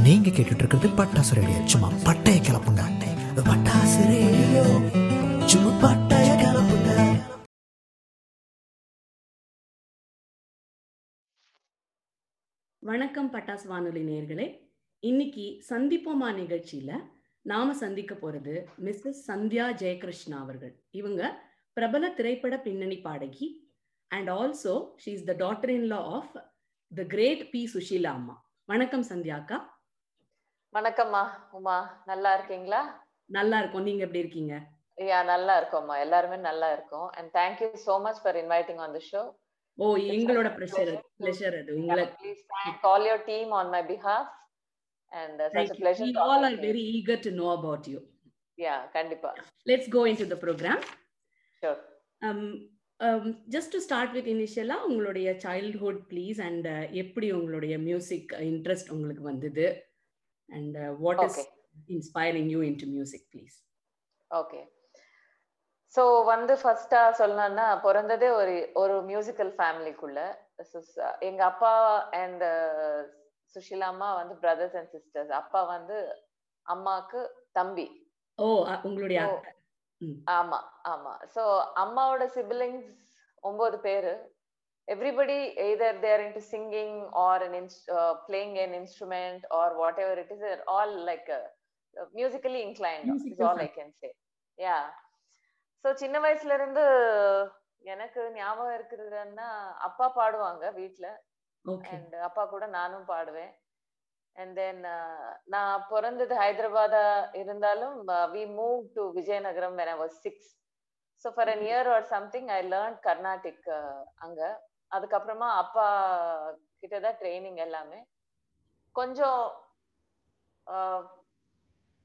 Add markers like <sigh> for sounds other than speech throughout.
நீங்க கேட்டுட்டு இருக்கிறது பட்டாசு ரேடியோ. சும்மா பட்டைய கிளப்புங்க. பட்டாசு ரேடியோ. சும்மா பட்டைய கிளப்புங்க. வணக்கம் பட்டாசு வானொலி நேர்களே இன்னைக்கு சந்திப்போமா நிகழ்ச்சியில நாம சந்திக்க போறது மிஸ்ஸஸ் சந்தியா ஜெயகிருஷ்ணா அவர்கள். இவங்க பிரபல திரைப்பட பின்னணி பாடகி and also she is the daughter in law of the great P Susheela அம்மா. வணக்கம் சந்தியாக்கா வணக்கம்மா உமா. நல்லா இருக்கீங்களா? நல்லா இருக்கோம். நீங்க எப்படி இருக்கீங்க? யா நல்லா இருக்கோம்மா. எல்லாருமே நல்லா இருக்கோம். And thank you so much for inviting on the show oh எங்களோட ப்ரெஷர் ப்ளஷர் அது. உங்களை please thank all your team on my behalf and such a pleasure we all are very eager to know about you. Yeah கண்டிப்பா. Let's go into the program. Sure um, um, just to start with initially உங்களுடைய childhood please and uh, எப்படி உங்களுடைய music interest உங்களுக்கு வந்தது? And uh, what is Okay. inspiring you into music please? Okay so வந்து ஃபர்ஸ்டா சொல்லணும்னா பிறந்ததே ஒரு ஒரு மியூசிக்கல் ஃபேமிலிக்குள்ள எங்க அப்பா அண்ட் சுஷிலா அம்மா வந்து பிரதர்ஸ் அண்ட் சிஸ்டர்ஸ் அப்பா வந்து அம்மாக்கு தம்பி. ஓ உங்களுடைய. ஆமா ஆமா. சோ அம்மாவோட சிபிலிங்ஸ் ஒன்பது பேரு. Everybody either there into singing or playing an instrument or whatever it is all like musically Musical all I can say yeah so சின்ன வயசுல இருந்து எனக்கு ஞாபகம் இருக்கிறதுன்னா அப்பா பாடுவாங்க okay. அண்ட் அப்பா கூட நானும் பாடுவேன். அண்ட் தென் நான் பிறந்தது ஹைதராபாதா இருந்தாலும் we move to Vizianagaram when I was six so for an year or something I learn Carnatic அங்க. அதுக்கப்புறமா அப்பா கிட்ட தான் ட்ரைனிங் எல்லாமே. கொஞ்சம்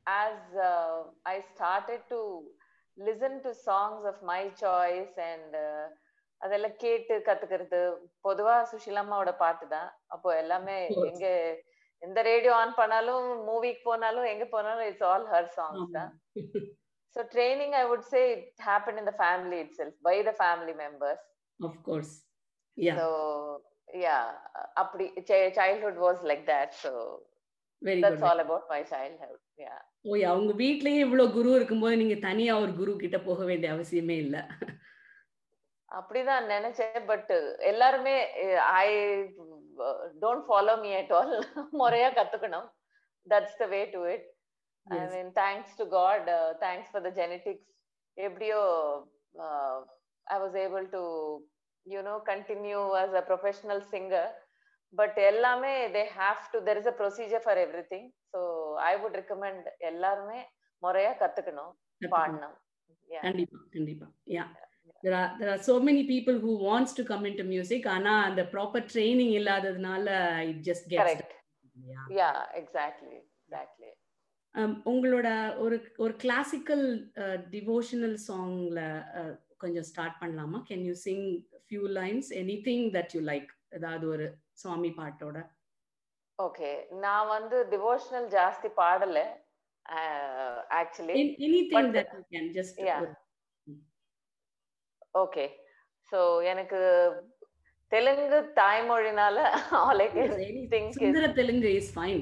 as I started to listen to songs of my choice and அதெல்லாம் கேட்டு கத்துக்கிறது. பொதுவா சுஷிலாமாவோட பாட்டு தான். அப்போ எல்லாமே. எங்க எந்த ரேடியோ ஆன் பண்ணாலும் மூவிக்கு போனாலும் எங்க போனாலும் இட்ஸ் ஆல் ஹர் சாங்ஸ் தான். So training I would say it happen in the family itself by the family members of course. Yeah. So yeah அப்படி childhood was like that so very that's good. All about my childhood yeah oh yeah, உங்க வீட்லயே இவ்வளவு குரு இருக்கும்போது நீங்க தனியா ஒரு குரு கிட்ட போக வேண்டிய அவசியமே இல்ல. அப்படிதான் நினைச்சேன் பட் எல்லாருமே I don't follow me at all முறையா கத்துக்கணும். That's the way to it I. Mean thanks to God thanks for the genetics எப்படியோ I was able to you know continue as a professional singer but எல்லாமே they have to there is a procedure for everything so I would recommend எல்லாருமே முறையா கத்துக்கணும் பாடணும். Yeah. கண்டிப்பா கண்டிப்பா. Yeah. There are there are so many people who wants to come into music ஆனா அந்த proper training இல்லாததுனால it just gets Correct. yeah. Yeah exactly exactly Um, உங்களோட ஒரு ஒரு கிளாசிக்கல் டிவோஷனல் சாங்ல கொஞ்சம் ஸ்டார்ட் பண்ணலாமா? Can you sing few lines anything that you like ஏதாவது ஒரு சுவாமி பாட்டோட. ஓகே நான் வந்து டிவோஷனல் ஜாஸ்தி பாடல. Actually any thing But- that you can just. Okay so எனக்கு தெலுங்கு தாய்மொழினால ஆல் ஐ கேன் திங்க் சுந்தர தெலுங்கு இஸ் ஃபைன்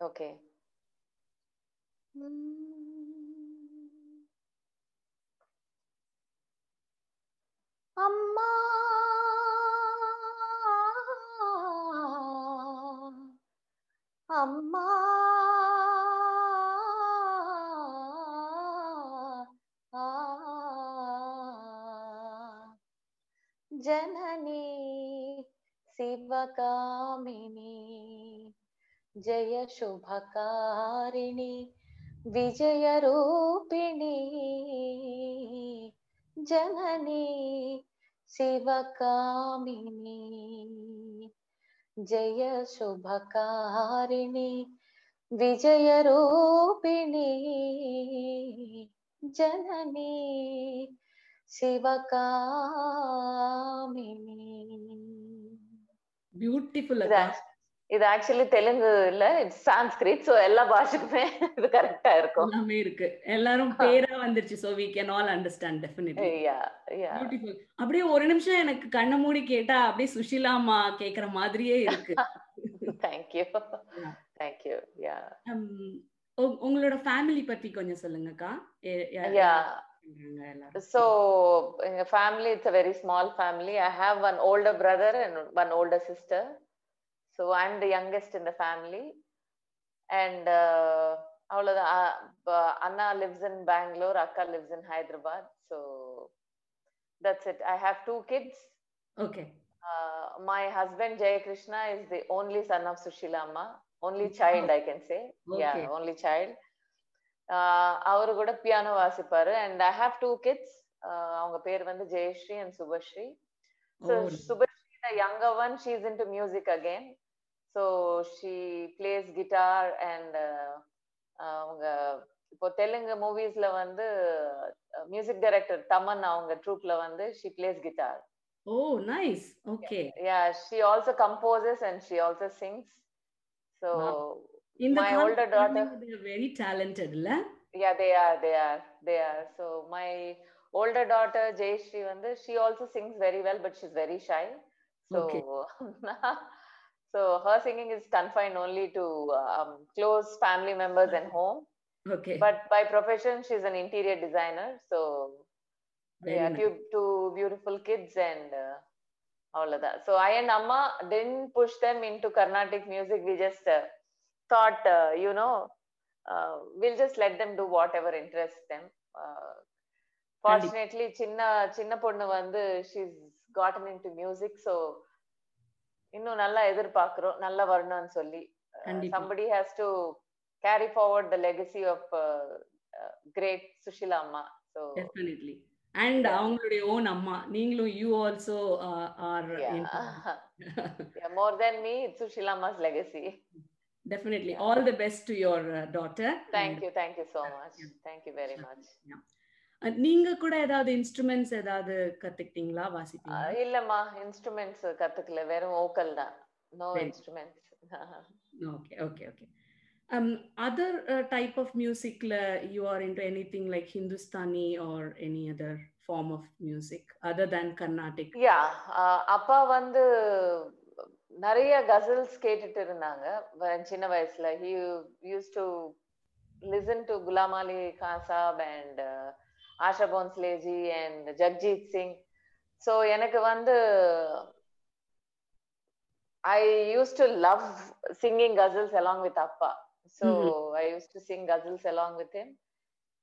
ஓகே अम्मा अम्मा जननी शिवकामिनी जय शुभकारिणी। विजय रूपिणी जननी शिवकामिनी जय शुभकारिणी विजयरूपिणी जननी शिवकामिनी। ब्यूटीफुल இது ஆக்சுவலி தெலுங்கு இல்ல இட்ஸ் சான்ஸ்கிரிட் சோ எல்லா பாஷைக்குமே இது கரெக்டா இருக்கும். எல்லாமே இருக்கு. எல்லாரும் பேரா வந்துருச்சு so we can all understand definitely yeah yeah beautiful அப்படியே ஒரு நிமிஷம் எனக்கு கண்ணை மூடி கேட்டா அப்படியே சுஷிலா அம்மா கேக்குற மாதிரியே இருக்கு. <laughs> Thank you Yeah. தேங்க்யூ யா உ- உங்களோட ஃபேமிலி பத்தி கொஞ்சம் சொல்லுங்கக்கா. Yeah- yeah So in a family, it's a very small family. I have one older brother and one older sister. So I'm the youngest in the family. And uh, அவ்வளவுதான். Uh, uh, Anna lives in Bangalore, Akka lives in Hyderabad. So that's it. I have two kids. Okay Uh, my husband Jay Krishna is the only son of Sushila Amma. Only child, I can say. Yeah, Okay. only child. Uh, அவரு கூட piano வாசிப்பாரு and I have two kids அவங்க பேர் வந்து Jayashree and Subhashree so Oh. Subhashree the younger one she's into music again so She plays guitar and uh, அவங்க இப்போ தெலுங்கு மூவிஸ்ல வந்து music director Thaman அவங்க ட்ரூப்ல வந்து she plays guitar oh nice okay yeah she also composes and she also sings so Wow. இந்த My older daughter- very talented இல்ல yeah they are they are they are so my older daughter jayashree vande she also sings very well but she's very shy so Okay. So her singing is confined only to uh, um, close family members and home. Okay. But by profession, she's an interior designer. So Very yeah, nice. two, two beautiful kids and uh, all of that. So I and Amma didn't push them into Carnatic music. We just uh, thought, uh, you know, uh, we'll just let them do whatever interests them. Uh, fortunately, Chinna Chinna Ponnu vandu, she's gotten into music. So இன்னும் நல்லா எதிர்பார்க்கிறோம் நல்லா வரணும்னு சொல்லி Uh, கண்டிப்பா. somebody has to carry forward the legacy of uh, uh, great sushila amma so definitely and அவங்களுடைய own அம்மா நீங்களும் you also are yeah. yeah more than me it's sushila amma's legacy definitely all the best to your daughter thank you thank you so much Yeah. thank you very much நீங்க கூட ஏதாவது instruments ஏதாவது கத்துக்கிட்டீங்களா? வாசிப்பீங்களா? இல்லம்மா. Instruments கத்துக்கல. வெறும் vocal தான். No. Instruments. Okay okay okay. uh, type of musicல you are into anything like hindustani or any other form of music other than carnatic? Yeah அப்பா வந்து நிறைய கசல்ஸ் கேட்டுட்டு இருந்தாங்க. சின்ன வயசுல. He use to listen to Ghulam Ali Khan Saab and Asha Bhosleji and Jagjit Singh. So எனக்கு வந்து I use to love singing ghazals along with அப்பா so I use to sing ghazals along with him.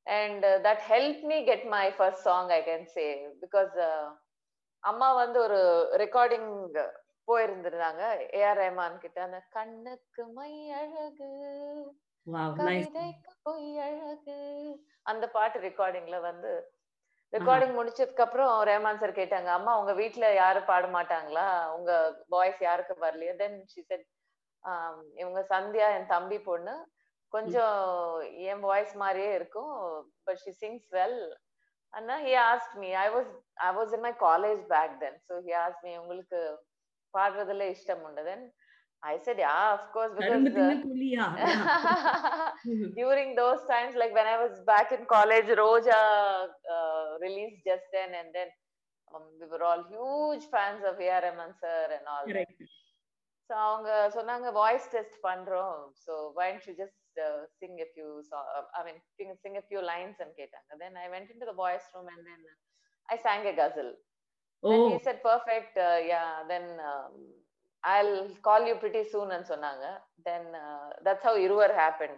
And uh, that helped me get my first song i can say. Because uh, அம்மா வந்து ஒரு recording போயிருந்திருந்தாங்க AR Rahman கிட்ட. அந்த கண்ணுக்கு my அழகு wow nice. கவிதைக்கு பொய் அழகு. அந்த பாட்டு ரெக்கார்டிங்ல வந்து ரெக்கார்டிங் முடிச்சதுக்கு அப்புறம் ரஹ்மான் சார் கேட்டாங்க அம்மா உங்க வீட்ல யாரும் பாட மாட்டாங்களா? உங்க வாய்ஸ் யாருக்கு வரலையா? தென் ஷி செட் இவங்க சந்தியா என் தம்பி பொண்ணு. கொஞ்சம் என் வாய்ஸ் மாதிரியே இருக்கும் but she sings well Anna he ask me I was I was in my college back then so he ask me உங்களுக்கு பாடுறதுல இஷ்டம் உண்டு? தென் ஐ செட் யா அஃப்கோர்ஸ் கரும்பு பிகாஸ் தின்னு புலியா <laughs> during those times like when i was back in college roja uh, released just then and then um, we were all huge fans of ar rahman sir and all that. correct so அவங்க சொன்னாங்க voice test பண்றோம் so why don't you just uh, sing a few so- uh, i mean sing, sing a few lines and கேட்டாங்க then i went into the boys room and then i sang a ghazal oh and he said perfect uh, yeah then um, i'll call you pretty soon and சொன்னாங்க then uh, that's how irvar happened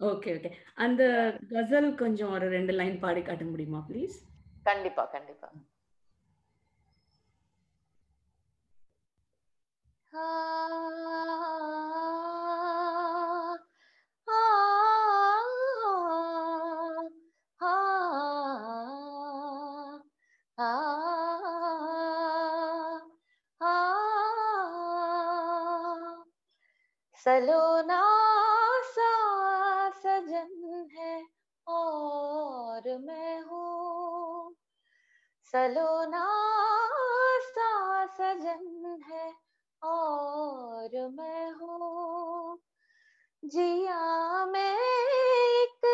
okay okay அந்த கசல் கொஞ்சம் ஒரு ரெண்டு line பாடி காட்ட முடியுமா please கண்டிப்பா கண்டிப்பா सलोना सा सजन है और मैं हूँ। सलोना सा सजन है और मैं हूँ। जिया में एक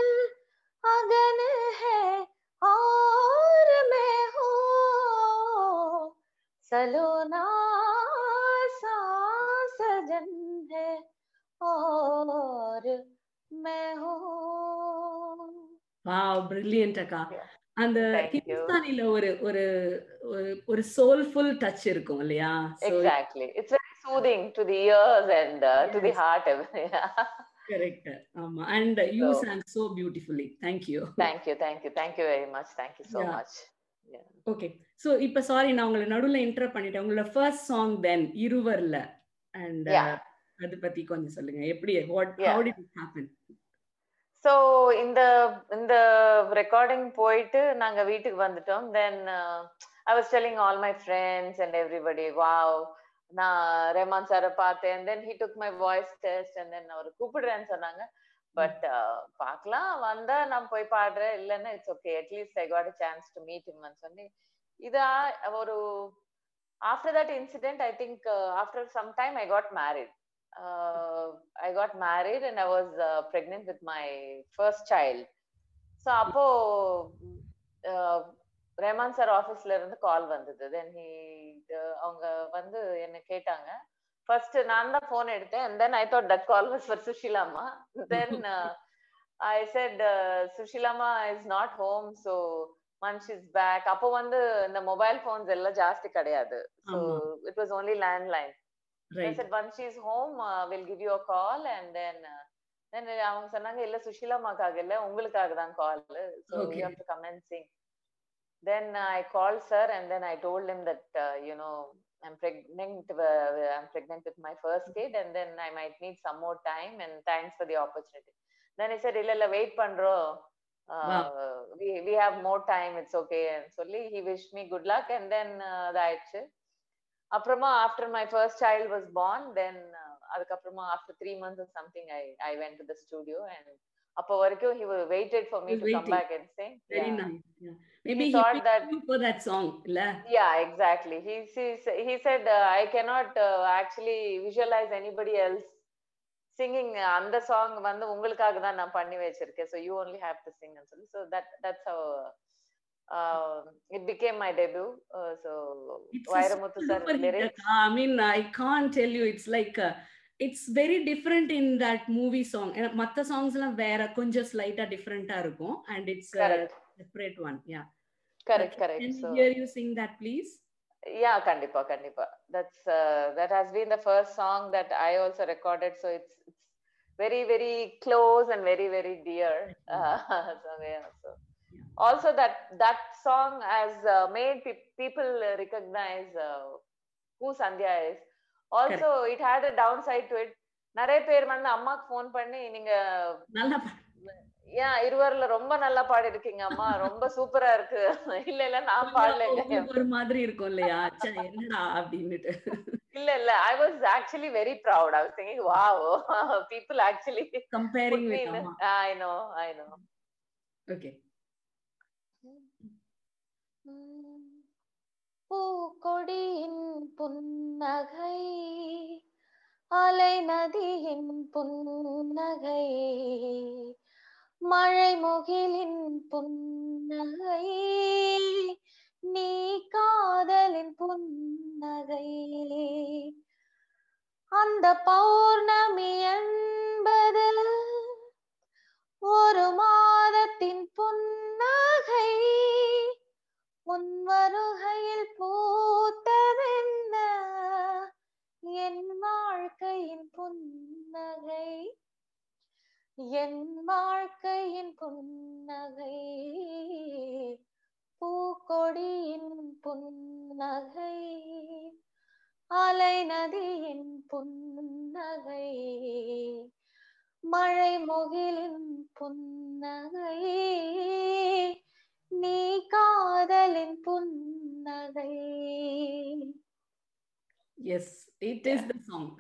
अगन है और मैं हूँ। सलोना பிரில்லியன்ட் அக்கா. அந்த. ஹிந்துஸ்தானில ஒரு ஒரு ஒரு- சோல்ஃபுல் டச் இருக்கும் இல்லையா soothing to the ears and uh, to the Yes. heart. Yeah. correct ஆமா and you beautifully thank you thank you, thank you, thank you very much. Thank you so Yeah. much. Yeah. Okay so இப்ப sorry நான் உங்களை நடுவுல inter பண்ணிட்டேன் உங்களோட first song then இருவர்ல and. அது பத்தி கொஞ்சம் சொல்லுங்க எப்படி what. How did it happen so இந்த இந்த ரெக்கார்டிங் போயிட்டு நாங்க வீட்டுக்கு வந்துட்டோம். Then I was telling all my friends and everybody wow நான் ரெமான் சாரை பார்த்தேன். Then he took my voice test and then அவர் கூப்பிடுறேன்னு சொன்னாங்க. பட் பார்க்கலாம். வந்தா நான் போய் பாடுறேன். இல்லைன்னா it's okay at least I got a chance to meet இம்னு சொல்லி இதா ஒரு after that incident I think after some time I got married uh, I got married and I was uh, pregnant with my first child. So அப்போ uh, Rahman sir ஆஃபீஸ்ல இருந்து கால் வந்தது then he அவங்க வந்து என்ன கேட்டாங்க ஃபர்ஸ்ட் நான் தான் போன் எடுத்தேன் and then I thought that call was for சுஷிலாமா then uh, I said uh, சுஷிலாமா is not home so once she's back அப்போ வந்து இந்த மொபைல் போன்ஸ் எல்லாம் ஜாஸ்தி கிடையாது so ஆமா. it was only landline I right said once she's home, uh, we'll give you a call and then uh, then அவங்க சொன்னாங்க இல்ல சுஷிலாமாக்காக இல்ல உங்களுக்காக தான் call so Okay. you have to come and sing then uh, I called sir and then I told him that uh, you know I'm pregnant uh, I'm pregnant with my first kid and then I might need some more time and thanks for the opportunity then he said இல்ல இல்ல wait பண்றோம் uh, we we have more time it's okay and சொல்லி he wished me good luck and then uh, அதாயிடுச்சு அப்புறமா after my first child was born then அதுக்கப்புறமா after three months something I I went to the studio and அப்போ வரைக்கும் he waited for me to come. Back and sing very nice maybe He he thought that- picked you for that song இல்ல yeah exactly he he, he said uh, i cannot uh, actually visualize anybody else singing uh, அந்த song வந்து உங்களுக்காக தான் நான் பண்ணி வச்சிருக்கேன் so you only have to sing and சொல்லி so that that's how uh, it became my debut uh, so It's a Vairamuthu super sir duper hit, lyrics Akka. I mean, I can't tell you. It's like uh, it's very different in that movie song. ஏன்னா, மத்த songs எல்லாம் வேற கொஞ்சம் ஸ்லைட்டா டிஃப்ரெண்டா இருக்கும் and it's a correct separate one. Yeah. correct Can correct we so hear you sing that, please? yeah kandipa kandipa that's uh, that has been the first song that i also recorded so it's it's very very close <laughs> Also that that song has uh, made pe- people recognize uh, who sandhya is. Also it had a downside to it. நிறைய பேர் வந்து அம்மாக்கு phone பண்ணி நீங்க ஏன் இருவர்ல ரொம்ப நல்லா பாடி இருக்கீங்க அம்மா? ரொம்ப சூப்பரா இருக்கு. <laughs> இல்ல இல்ல நான் உங்களுக்கு ஒரு மாதிரி இருக்கும் இல்லையா? என்னடா? அப்படின்னுட்டு. இல்ல இல்ல I was actually very proud I was thinking wow people actually comparing with I know I know okay பூக்கொடியின் புன்னகை அலை நதியின் புன்னகை மழை முகிலின் புன்னகை நீ காதலின் புன்னகை. அந்த பௌர்ணமி என்பது ஒரு மாதத்தின் புன்னகை. உன் வருகையில் பூத்ததென்ன? என் வாழ்க்கையின் புன்னகை. என் வாழ்க்கையின் புன்னகை. பூக்கொடியின் புன்னகை. அலை நதியின் புன்னகை. மழை முகிலின் புன்னகை. நீ காதலின் புன்னகை. Yes it is the song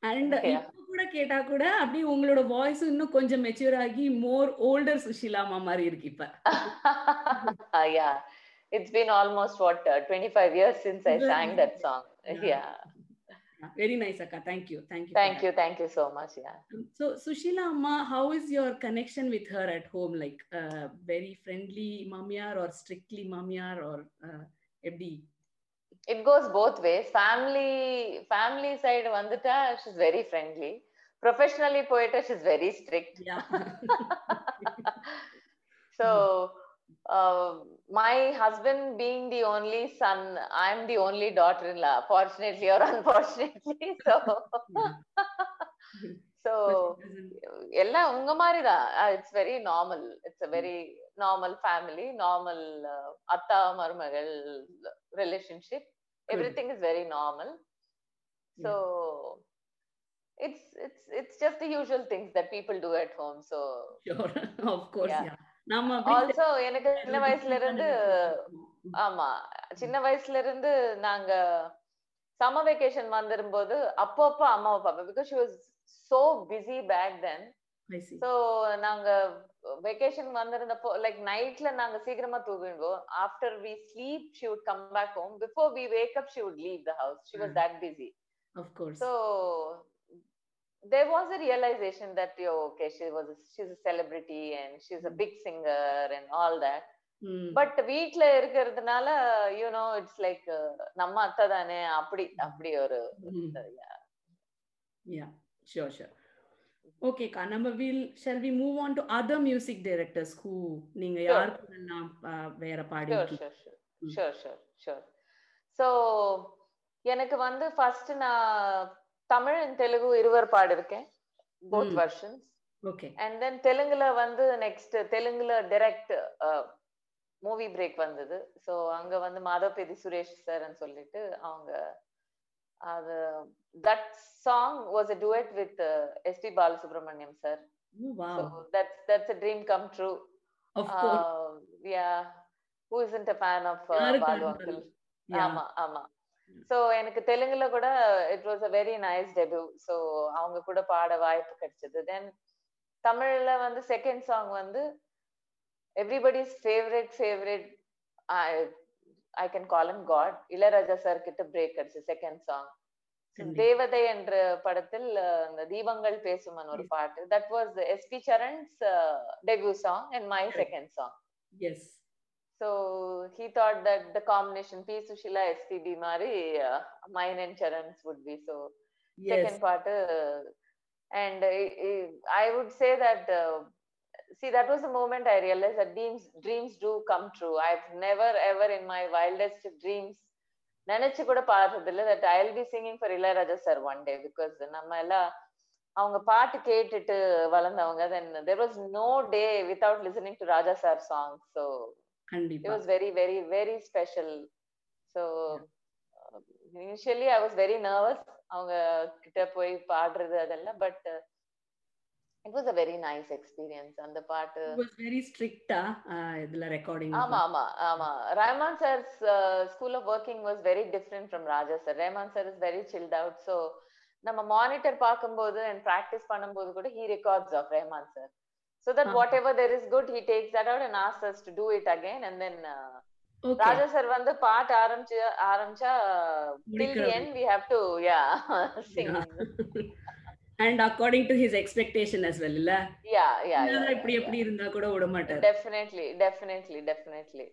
and. இப்போ கூட கேட்டா கூட அப்படியே உங்களோட வாய்ஸ் இன்னும் கொஞ்சம் மெச்சூர் ஆகி மோர் ஓல்டர் சுஷிலாமா மாதிரி இருக்கு இப்ப. <laughs> It's been almost what uh, 25 years since i sang that song. very nice akka. Thank you. Thank you thank you. that. thank you so much. Yeah. Um, so sushila amma how is your connection with her at home? Like uh, very friendly mamiyar or strictly mamiyar or uh, FD? it goes both ways. Family family side vanduta she's very friendly. Professionally poeta she's very strict. Yeah. <laughs> So um, my husband being the only son, I'm the only daughter-in-law, fortunately or <laughs> unfortunately. So <laughs> so எல்லாம் உங்க மாதிரி தான் it's very normal it's a very normal family normal அத்தா மருமகள் relationship everything is very normal so it's it's it's just the usual things that people do at home so Sure, <laughs> of course, Yeah. yeah. நாம also எனக்கு சின்ன வயசுல இருந்து ஆமா. சின்ன வயசுல இருந்து நாங்க சம்மர் வெக்கேஷன் வந்திரும்போது அப்பப்போ அம்மாவை பார்ப்பேன். Because she was so busy back then. So நாங்க வெக்கேஷன் வந்திருந்தப்போ லைக் நைட்ல நாங்க சீக்கிரமா தூங்கிடுவோம். After we sleep she would come back home before we wake up she would leave the house she was. That busy Of course. so there was a realization that yo okay she was a, she's a celebrity and she's a big singer and all that Mm. But வீட்ல இருக்கிறதுனால you know it's like நம்ம அத்தை தானே அப்படி அப்படி ஒரு Mm. sure, sure. Okay, Ka, நம்ம will shall we move on to other music directors who நீங்க. யாருக்கெல்லாம் uh, வேற பாடி sure sure sure Mm. Sure sure sure so எனக்கு வந்து ஃபர்ஸ்ட் நான் தமிழ் and தெலுங்கு இருவர் பாடிருக்கேன் both. Versions okay and then தெலுங்குல வந்து நெக்ஸ்ட் தெலுங்குல டைரக்ட் மூவி பிரேக் வந்தது. ஸோ அங்க வந்து மாதவபேதி சுரேஷ் சார்ன்னு சொல்லிட்டு அவங்க அது that song was a duet with SP Balasubrahmanyam sir that's that's a dream come true of course. Yeah who isn't a fan of Balu? Uncle. ஆமா ஆமா. சோ எனக்கு தெலுங்குல கூட it was a very nice debut so அவங்க கூட பாட வாய்ப்பு கிடைச்சது தென் தமிழ்ல வந்து செகண்ட் சாங் வந்து everybody's favourite favourite I can call him God Ilaiyaraaja sir கிட்ட பிரேக் கிடைச்சு செகண்ட் சாங். தேவதை என்ற படத்தில் அந்த தீபங்கள் பேசுமன் ஒரு. பாட்டு that was SP Charan's debut song and my. Second song Yes. So he thought that the combination P. Sushila SPB Mari, uh, mine and Charan's would be so. Yes. Second part, uh, and uh, uh, I would say that. Uh, see, that was the moment I realized that dreams dreams do come true. I've never ever in my wildest dreams நினைச்சு கூட பார்த்தது இல்ல that I will be singing for Ilaiyaraaja sir one day because நம்ம எல்லாம் அவங்க பாட்டு கேட்டுட்டு வளர்ந்தவங்க then there was no day without listening to Raja sir song so it கண்டிப்பா. Was very very very special. So uh, initially i was very nervous. அவங்க கிட்ட போய் பாடுறது அதெல்லாம் but it was a very nice experience. அந்த பாட்டு It was very strict ஆ? uh, இதுல ரெக்கார்டிங் ஆமா ஆமா ஆமா. Rahman sir's school of working was very different from Raja sir Rahman sir is very chilled out so நம்ம monitor பார்க்கும்போது and practice பண்ணும்போது கூட he records of Rahman sir so that Ah. Whatever there is good he takes that out and ask us to do it again and then okay Raja sir வந்து பாட்டு ஆரம்பிச்சு ஆரம்பிச்சா till the முடிக்கிறது. end we have to yeah <laughs> sing. And according to his expectation as well இல்ல? Yeah yeah, yeah, இல்ல, yeah, இப்படி எப்படி இருந்தா கூட விட மாட்டாரு. Definitely definitely definitely.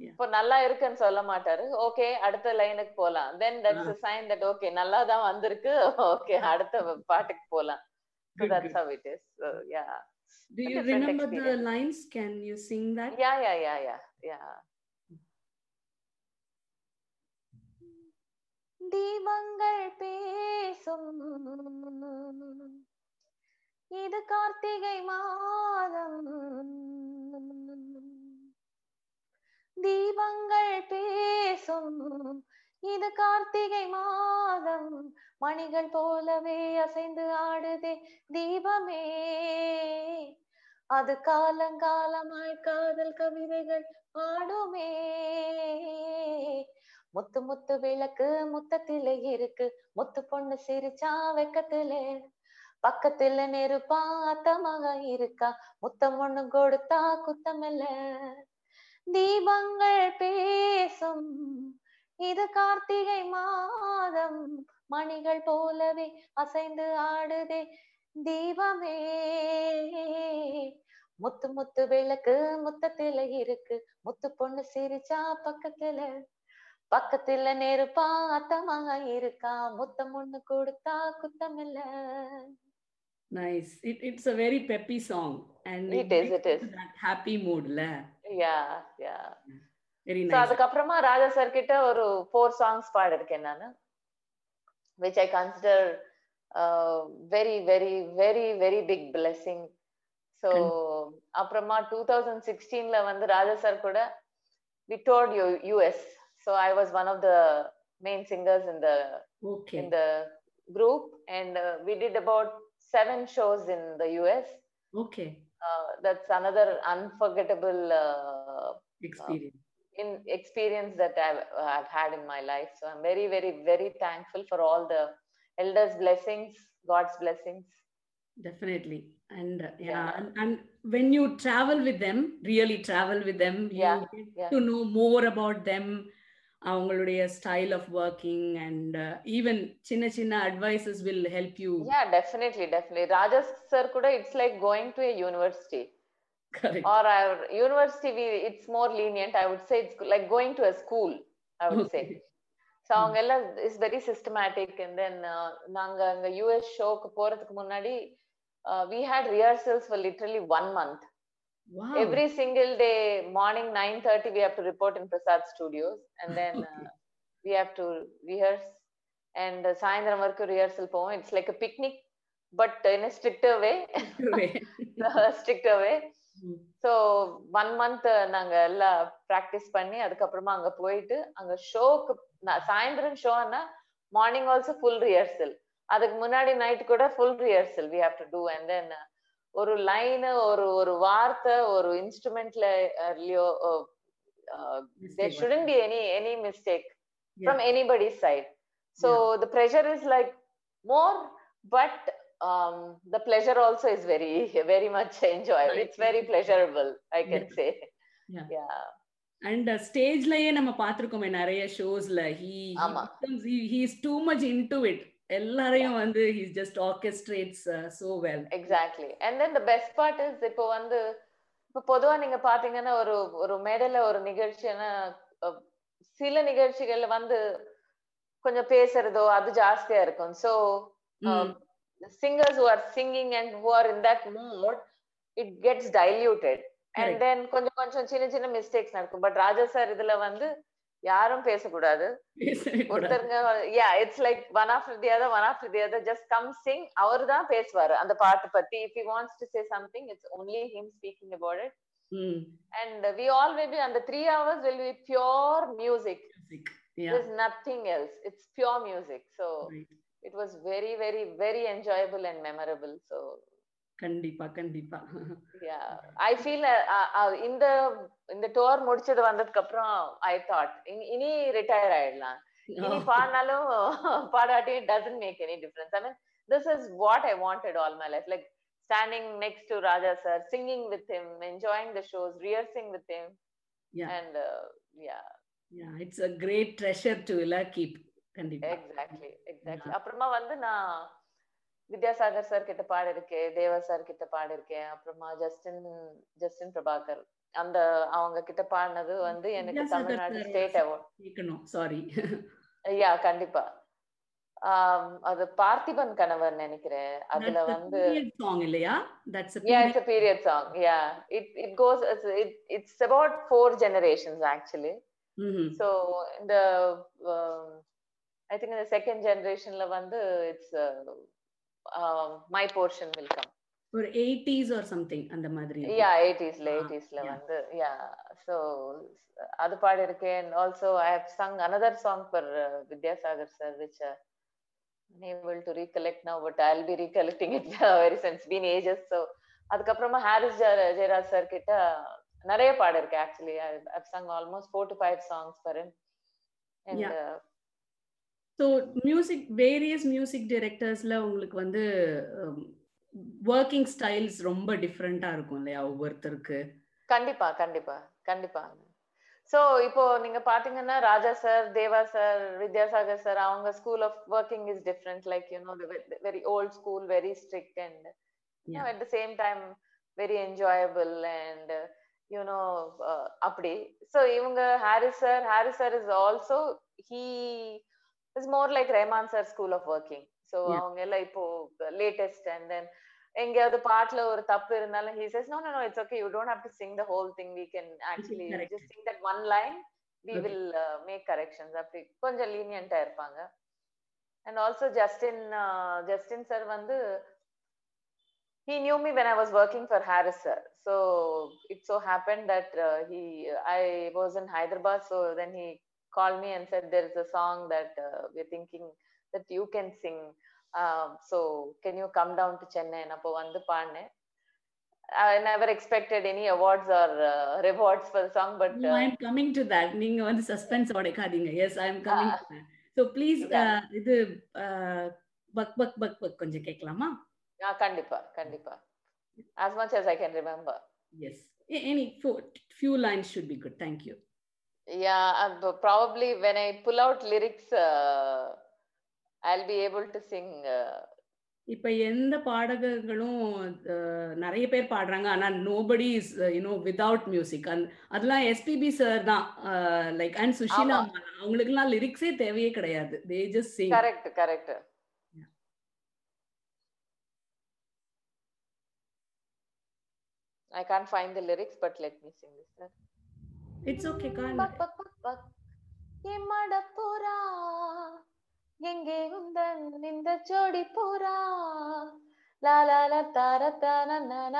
Yeah. இப்போ நல்லா இருக்குன்னு சொல்ல மாட்டாரு. ஓகே அடுத்த லைனுக்கு போலாம். Then that's a sign that okay நல்லா தான் வந்திருக்கு. <laughs> ஓகே அடுத்த <laughs> பாட்டுக்கு போலாம். So Good, that's good. how it is. So yeah. Do you remember the experience. lines? Can you sing that? yeah yeah yeah yeah yeah தீபங்கள் பேசும் இது கார்த்திகை மாதம் தீபங்கள் பேசும் இது கார்த்திகை மாதம். மணிகள் போலவே அசைந்து ஆடுதே தீபமே. அது காலங்காலமாய் காதல் கவிதைகள் பாடுமே. முத்து முத்து விளக்கு முத்தத்தில இருக்கு. முத்து பொண்ணு சிரிச்சா வெக்கத்துல. பக்கத்துல நெருப்பா அத்தமாக இருக்கா. முத்தம் ஒண்ணு கொடுத்தா குத்தமில்ல. தீபங்கள் பேசும். இது கார்த்திகை மாதம். மணிகள் போலவே அசைந்து ஆடுதே தீபமே. முத்து முத்து விளக்கு முத்தத்துல இருக்கு. முத்து பொண்ணு சிரிச்சா பக்கத்துல. பக்கத்துல நெருப்பா அத்தமா இருக்கா? முத்தம் ஒண்ணு கொடுத்தா குத்தம் இல்ல peppy song. And It is, brings it is. you to that happy mood, la. Yeah yeah Very So nice. அதுக்கப்புறமா ராஜா சார் கிட்ட ஒரு ஃபோர் சாங்ஸ் பாடிருக்கேன் நானு which I consider very very very very big blessing so அப்புறமா two thousand சிக்ஸ்டீன்ல வந்து Raja sir கூட we toured U US so I was one of the main singers in the Okay. in the group and uh, we did about seven shows in the US. Okay. Uh, that's another unforgettable uh, Experience. in experience that I've, I've had in my life. So I'm very, very, very thankful for all the elders' blessings, God's blessings. Definitely. And uh, yeah, Yeah. And, and when you travel with them, really travel with them, you Yeah, get yeah. to know more about them, அவங்களுடைய style of working and even சின்ன சின்ன advices will help you Yeah, definitely, definitely. Rajas sir kuda, it's like going to a university. Correct Or our university, we, it's more lenient. I would say it's like going to a school, I would say. So அவங்க எல்லாம் is very systematic and then நாங்க அங்க US ஷோக்கு போறதுக்கு முன்னாடி we had rehearsals for literally one month every single day morning nine thirty we have to report in Prasad studios and then Okay. We have to rehearse and சாயந்தரம் வரைக்கும் rehearsal போவோம் it's like picnic but in stricter way <laughs> So one month நாங்க எல்லாம் practice பண்ணி அதுக்கப்புறமா அங்க போயிட்டு அங்க ஷோக்கு சாயந்தரம் ஷோன்னா மார்னிங் ஆல்சோ ஃபுல் ரிஹர்சல் அதுக்கு முன்னாடி நைட் கூட full rehearsal we have to do and then ஒரு லைனு ஒரு ஒரு வார்த்தை ஒரு இன்ஸ்ட்ருமெண்ட்ல இல்லையோ there shouldn't be any any mistake from anybody's side. So the pressure is like more, but um, the pleasure also is very, very much enjoyable. It's very pleasurable, I can Yeah. say. Yeah. Yeah. And ஸ்டேஜ்லயே நம்ம பார்த்திருக்கோமே நிறைய ஷோஸ்ல he is too much into it எல்லாரையும் வந்து he just orchestrates so well Exactly. And then the best part is இப்போ வந்து இப்போ பொதுவா நீங்க பாத்தீங்கன்னா ஒரு ஒரு மேடையில ஒரு நிகழ்ச்சின்னா அஹ், சில நிகழ்ச்சிகள்ல வந்து கொஞ்சம் பேசுறதோ அது ஜாஸ்தியா இருக்கும் so the singers who are singing and who are in that mood, it gets diluted. And Correct. then கொஞ்சம் கொஞ்சம் சின்ன சின்ன மிஸ்டேக்ஸ் நடக்கும் பட் ராஜா சார் இதுல வந்து யாரும் பேசக்கூடாது ஒருத்தருங்க yeah it's like one after the other one after the other just come sing அவர் தான் பேசுவாரு அந்த பாட்டு பத்தி if you wants to say something it's only him speaking about it and we all will be அந்த three hours will be pure music is nothing else it's pure music so it was very very very enjoyable and memorable so கண்டிப்பா கண்டிப்பா I feel இந்த இந்த door முடிச்சது வந்ததுக்கு அப்புறம் I thought இனி retire ஆயிடலாம் இனி பாடினாலும் பாடாட்டியும் doesn't make any difference I mean this is what I wanted all my life like standing next to Raja sir singing with him enjoying the shows rehearsing with him and yeah yeah it's a great treasure to இல்ல keep கண்டிப்பா exactly exactly அப்புறமா வந்து நான் Vidyasagar sir கிட்ட பாடிருக்கேன் தேவா sir கிட்ட பாடிருக்கேன் அப்புறமா Justin Justin Prabhakar. அந்த அவங்க கிட்ட பாடினது வந்து எனக்கு Tamil Nadu state award sorry yeah கண்டிப்பா. அது பார்த்திபன் கணவர் நினைக்கிறேன். அதுல வந்து சாங் இல்லையா? That's yeah it's a period. song. Yeah. It it goes it, it's about four generations actually. Um, think in the second generationல வந்து uh, uh, my portion will come ஒரு 80s or something அந்த மாதிரி யா 80sல 80sல வந்து யா so அது பாடி இருக்கேன் also I have sung another song for uh, Vidyasagar sir which uh, unable to recollect now but I'll be recollecting it very soon it's been ages so அதுக்கப்புறமா Harris Jayaraj sir கிட்ட நிறைய பாடிருக்கேன் actually I've sung almost four to five songs for him and Yeah. So music various music டைரக்டர்ஸ்ல உங்களுக்கு வந்து working styles ரொம்ப டிஃப்ரெண்டா இருக்கும் இல்லையா ஒவ்வொருத்தருக்கு? கண்டிப்பா கண்டிப்பா கண்டிப்பா. ஸோ இப்போ நீங்க பாத்தீங்கன்னா Raja sir Deva sir Vidyasagar sir அவங்க school of working is different like you know very old school very strict and. At the same time very enjoyable and you know அப்படி. ஸோ இவங்க Harris sir Harris sir is also he Is more like Rahman sir school of working so Yeah. அவங்க எல்லாம் இப்போ latest and then எங்கேயாவது பாட்டுல ஒரு தப்பு இருந்தாலும் he says no no no it's okay you don't have to sing the whole thing we can actually correct. just sing that one line we Okay. will uh, make corrections அப்படி கொஞ்சம் லீனியண்டா இருப்பாங்க and also justin uh, justin sir வந்து he knew me when i was working for harris sir so it so happened that uh, he i was in hyderabad so then he called me and said there is a song that uh, we're thinking that you can sing um, so can you come down to chennai அப்போ வந்து பாடினேன் I never expected any awards or uh, rewards for the song, but No, uh, I'm coming to that. நீங்க வந்து உடைக்காதீங்க I am coming Ah. To that so please Yeah. இது பக் buck buck பக் கொஞ்சம் கேட்கலாமா ah, kandipa, kandipa. As much as I can remember. As any few lines should be good thank you Yeah, uh, probably when I pull out lyrics, uh, I'll be able to sing. Uh, இப்ப எந்த பாடகர்களும் நிறைய பேர் பாடுறாங்க ஆனா nobody is you know without music அதெல்லாம் SPB sir தான் like and Sushila ஆமா. அம்மா அவங்களுக்குலாம் லிரிக்ஸே தேவையே கிடையாது they just sing correct, correct. Yeah. I can't find the lyrics, but let me sing this. sir. It's okay Khan buck buck buck buck எம்மடப்புறா எங்கே உந்தன் இந்த ஜோடி புறா லா லா லா தார தான நன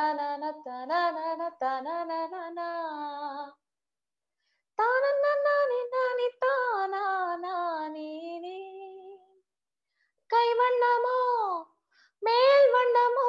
தன நன தன நன தான நானி நானி தானா நானி நீ கை வண்ணமோ மேல் வண்ணமோ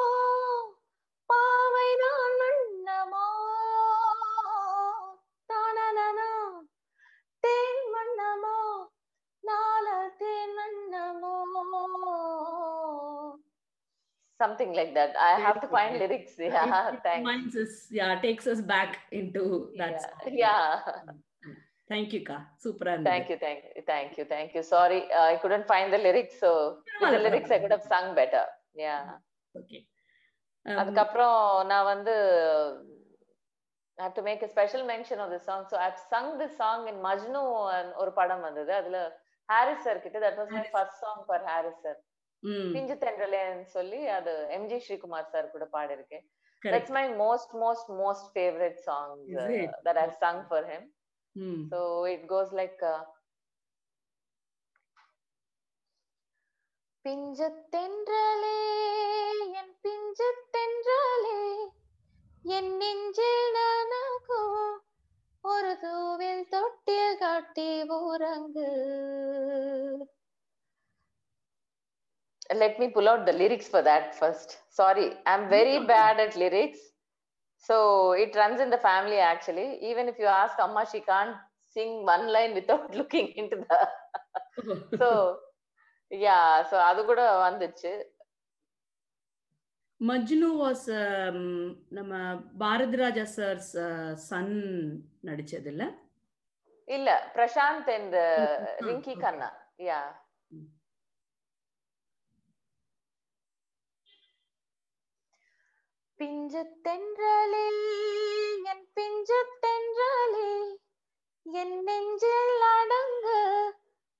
Something like that i have to find lyrics yeah thanks Reminds us, yeah, takes us back into that. yeah, yeah. Thank you, Ka. Super. thank you thank you thank you thank you sorry uh, i couldn't find the lyrics so with the lyrics i could have sung better yeah Okay. அதுக்கப்புறம் நான் வந்து I have to make a special mention of this song. So I've sung this song in Majnu and ஒரு படம் வந்தது அதுல Harris sir கிட்ட that was my first song for Harris sir Mm, பிஞ்சு தென்றலேன்னு சொல்லி அது எம்ஜி ஸ்ரீகுமார் சார் கூட பாடிருக்கேன் favorite song Is uh, it? that I've sung for him. Mm. So it goes like uh, பிஞ்சு தென்றலே என் பிஞ்சு தென்றலே என் நெஞ்சில் நனகும் ஒரு தூவில் தொட்டில் கட்டி உறங்கு Let me pull out the lyrics for that first. Sorry, I'm very No. bad at lyrics. So it runs in the family actually. Even if you ask Amma, she can't sing one line without looking into the. So yeah, so அது கூட வந்துச்சு Majnu was நம்ம Bharathi Raja sir Sun நடிச்சது இல்ல இல்ல Prashanth uh, Ah, Rinki. Khanna yeah பிஞ்சு தென்றலே என் பிஞ்சு தென்றலே என் நெஞ்சில் அடங்கு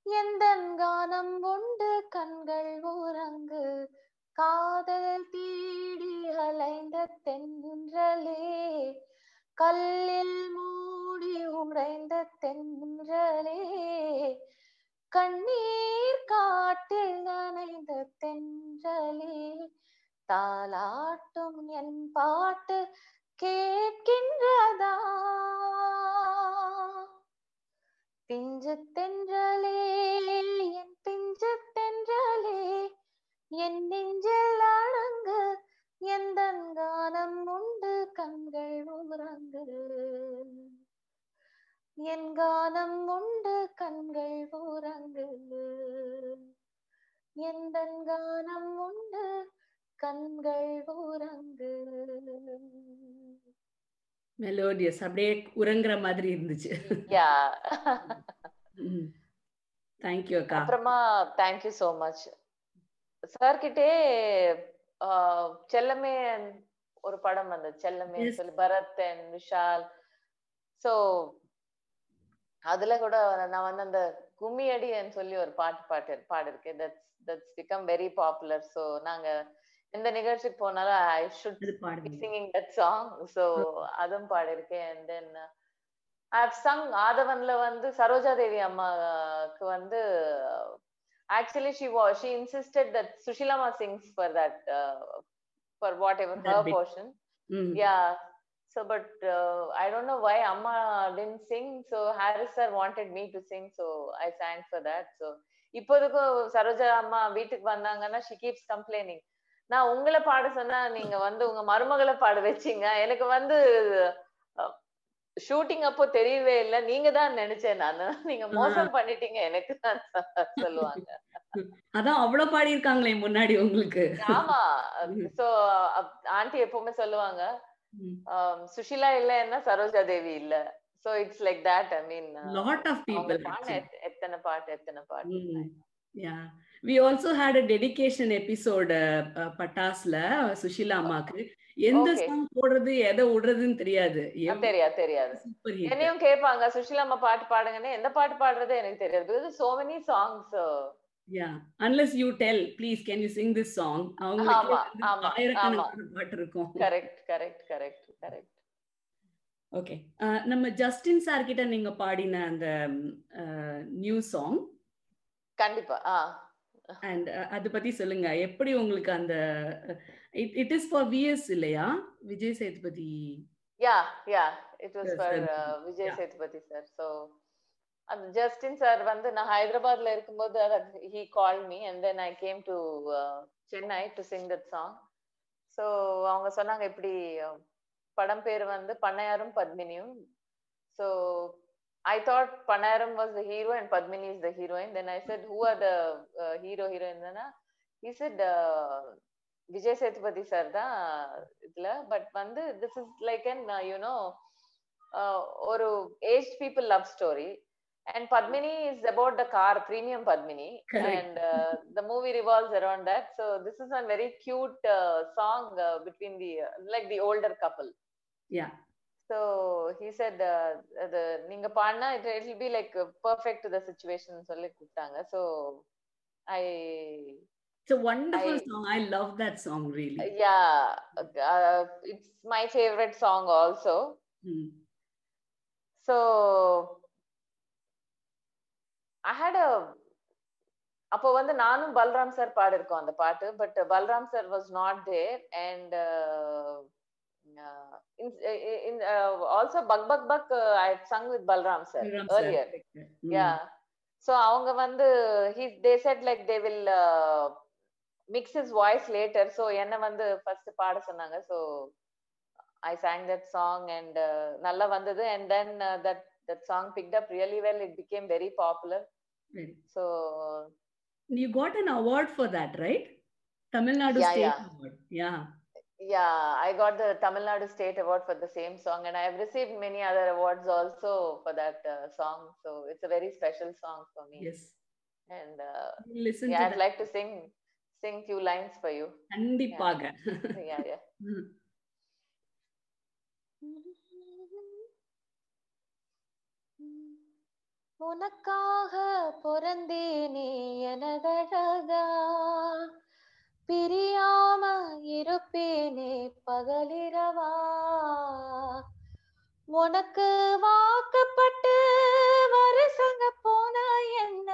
எந்த கானம் உண்டு கண்கள் ஊரங்கு காதல் தீடி அலைந்த தென்றலே கல்லில் மூடி உடைந்த தென்றலே கண்ணீர் காட்டில் நனைந்த தென்றலே தாலாட்டும் என் பாட்டு கேட்கின்றதா? பிஞ்சு தென்றலே என் பிஞ்சு தென்றலே என் நெஞ்சில் அடங்கு எந்த கானம் உண்டு கண்கள் உறங்கு என் கானம் உண்டு கண்கள் உறங்கு எந்த கானம் உண்டு கண்கள் உறங்கு மெலோடியஸ் அப்படியே உறங்குற மாதிரி இருந்துச்சு. யா தேங்க்யூ அக்கா. அப்புறமா தேங்க்யூ so மச் சார் கிட்டே செல்லமே ஒரு படம் வந்தது. செல்லமே. சொல்லி பரத் அண்ட் விஷால். சோ அதுல கூட நான் வந்து அந்த கும்மி அடின்னு சொல்லி ஒரு பாட்டு பாட்டு பாடிருக்கேன். That's that's become very popular so நாங்க எந்த நிகழ்ச்சிக்கு போனாலும் I should singing that song so அதுவும் பாடிருக்கேன் and then I have sung ஆதவன்ல வந்து சரோஜா தேவி அம்மாக்கு வந்து actually she was she insisted that சுஷிலாமா sings for that for whatever That her. Portion hmm yeah. So but uh, i don't know why amma didn't sing. So harris sir wanted me to sing. So i sang for that. So இப்போதுக்கும் சரோஜா அம்மா வீட்டுக்கு வந்தாங்கன்னா she keeps complaining. நான் உங்களை பாட சொன்னா நீங்க வந்து உங்க மருமகளை பாட வச்சீங்க. எனக்கு வந்து ஷூட்டிங் அப்போ தெரியவே இல்லை. நீங்க தான் நினைச்சேன் நானு. நீங்க மோசம் பண்ணிட்டீங்க எனக்கு தான் <laughs> சொல்லுவாங்க. அதான் அவ்வளவு பாடியிருக்காங்களே முன்னாடி உங்களுக்கு. ஆமா. சோ ஆண்டி எப்பவுமே சொல்லுவாங்க சுஷிலா இல்லைன்னா சரோஜா தேவி இல்ல. So it's like that I mean பாடின actually. எத்- எத்தனை பாட்டு எத்தனை பாட்டு. Yeah. We also had a dedication episode uh, uh, பட்டாஸ்ல Sushila அம்மாக்கு. எந்த. சாங் போடுறது எதை விடுறதுன்னு தெரியாது. தெரியாது தெரியாது. ஹிட் என்னையும் கேட்பாங்க சுஷிலா அம்மா பாட்டு பாடுங்கன்னு. எந்த பாட்டு பாடுறது எனக்கு தெரியாது. Because so many songs yeah unless you tell please can you sing this song? ஆமா, அவங்களுக்கு ஆமா, ஆயிரக்கணக்கான பாட்டு இருக்கும். Correct correct correct correct okay நம்ம ஜஸ்டின் சார் கிட்ட நீங்க பாடின அந்த நியூ சாங் கண்டிப்பா ஆ. அண்ட் அதை பத்தி சொல்லுங்க. எப்படி உங்களுக்கு அந்த இட் இஸ் ஃபார் விஎஸ் இல்லையா? Vijay Sethupathi. Yeah yeah it was for. Vijay. Sethupathi sir so அந்த ஜஸ்டின் சார் வந்து நான் ஹைதராபாத்ல இருக்கும்போது he call me and then I came to Chennai to sing that song so அவங்க சொன்னாங்க இப்படி uh, படம் பேர் வந்து பண்ணையாரும் பத்மினியும். So I thought பண்ணையாரம் was the hero and Padmini is the heroine then I said who are the hero heroine he said uh, Vijay Sethupathi sir தான் இதுல but வந்து this is like an you know ஒரு age people love story and Padmini is about the car premier Padmini Correct. And the movie revolves around that so this is an very cute song between the like the older couple Yeah. So he said அது நீங்க பாடினா it it will be like perfect the situation சொல்லி கூப்பிட்டாங்க so I It's a wonderful I- song. I love that song really. yeah uh, it's my favorite song also Mm. so i had a அப்போ வந்து நானும் Balram sir பாடிருக்கோம் அந்த பாட்டு but Balram sir was not there and also back back back I sang with Balram sir earlier Mm. yeah so அவங்க வந்து he they said like they will uh, mix his voice later so என்ன வந்து first பாட சொன்னாங்க so i sang that song and uh, நல்லா வந்தது and then uh, that that song picked up really well it became very popular Right. so You got an award for that, right? Tamil Nadu Yeah, State yeah. Award. Yeah. yeah i got the tamil nadu state award for the same song and i have received many other awards also for that uh, song so it's a very special song for me Yes. and uh, Listen yeah to i'd that. like to sing sing few lines for you கண்டிப்பாக <laughs> yeah yeah Mm. உனக்காக பிறந்தேனே எனதழகா பிரியாம இருப்பேனே பகலிரவா. உனக்கு வாக்கப்பட்டு வருசங்க போன என்ன?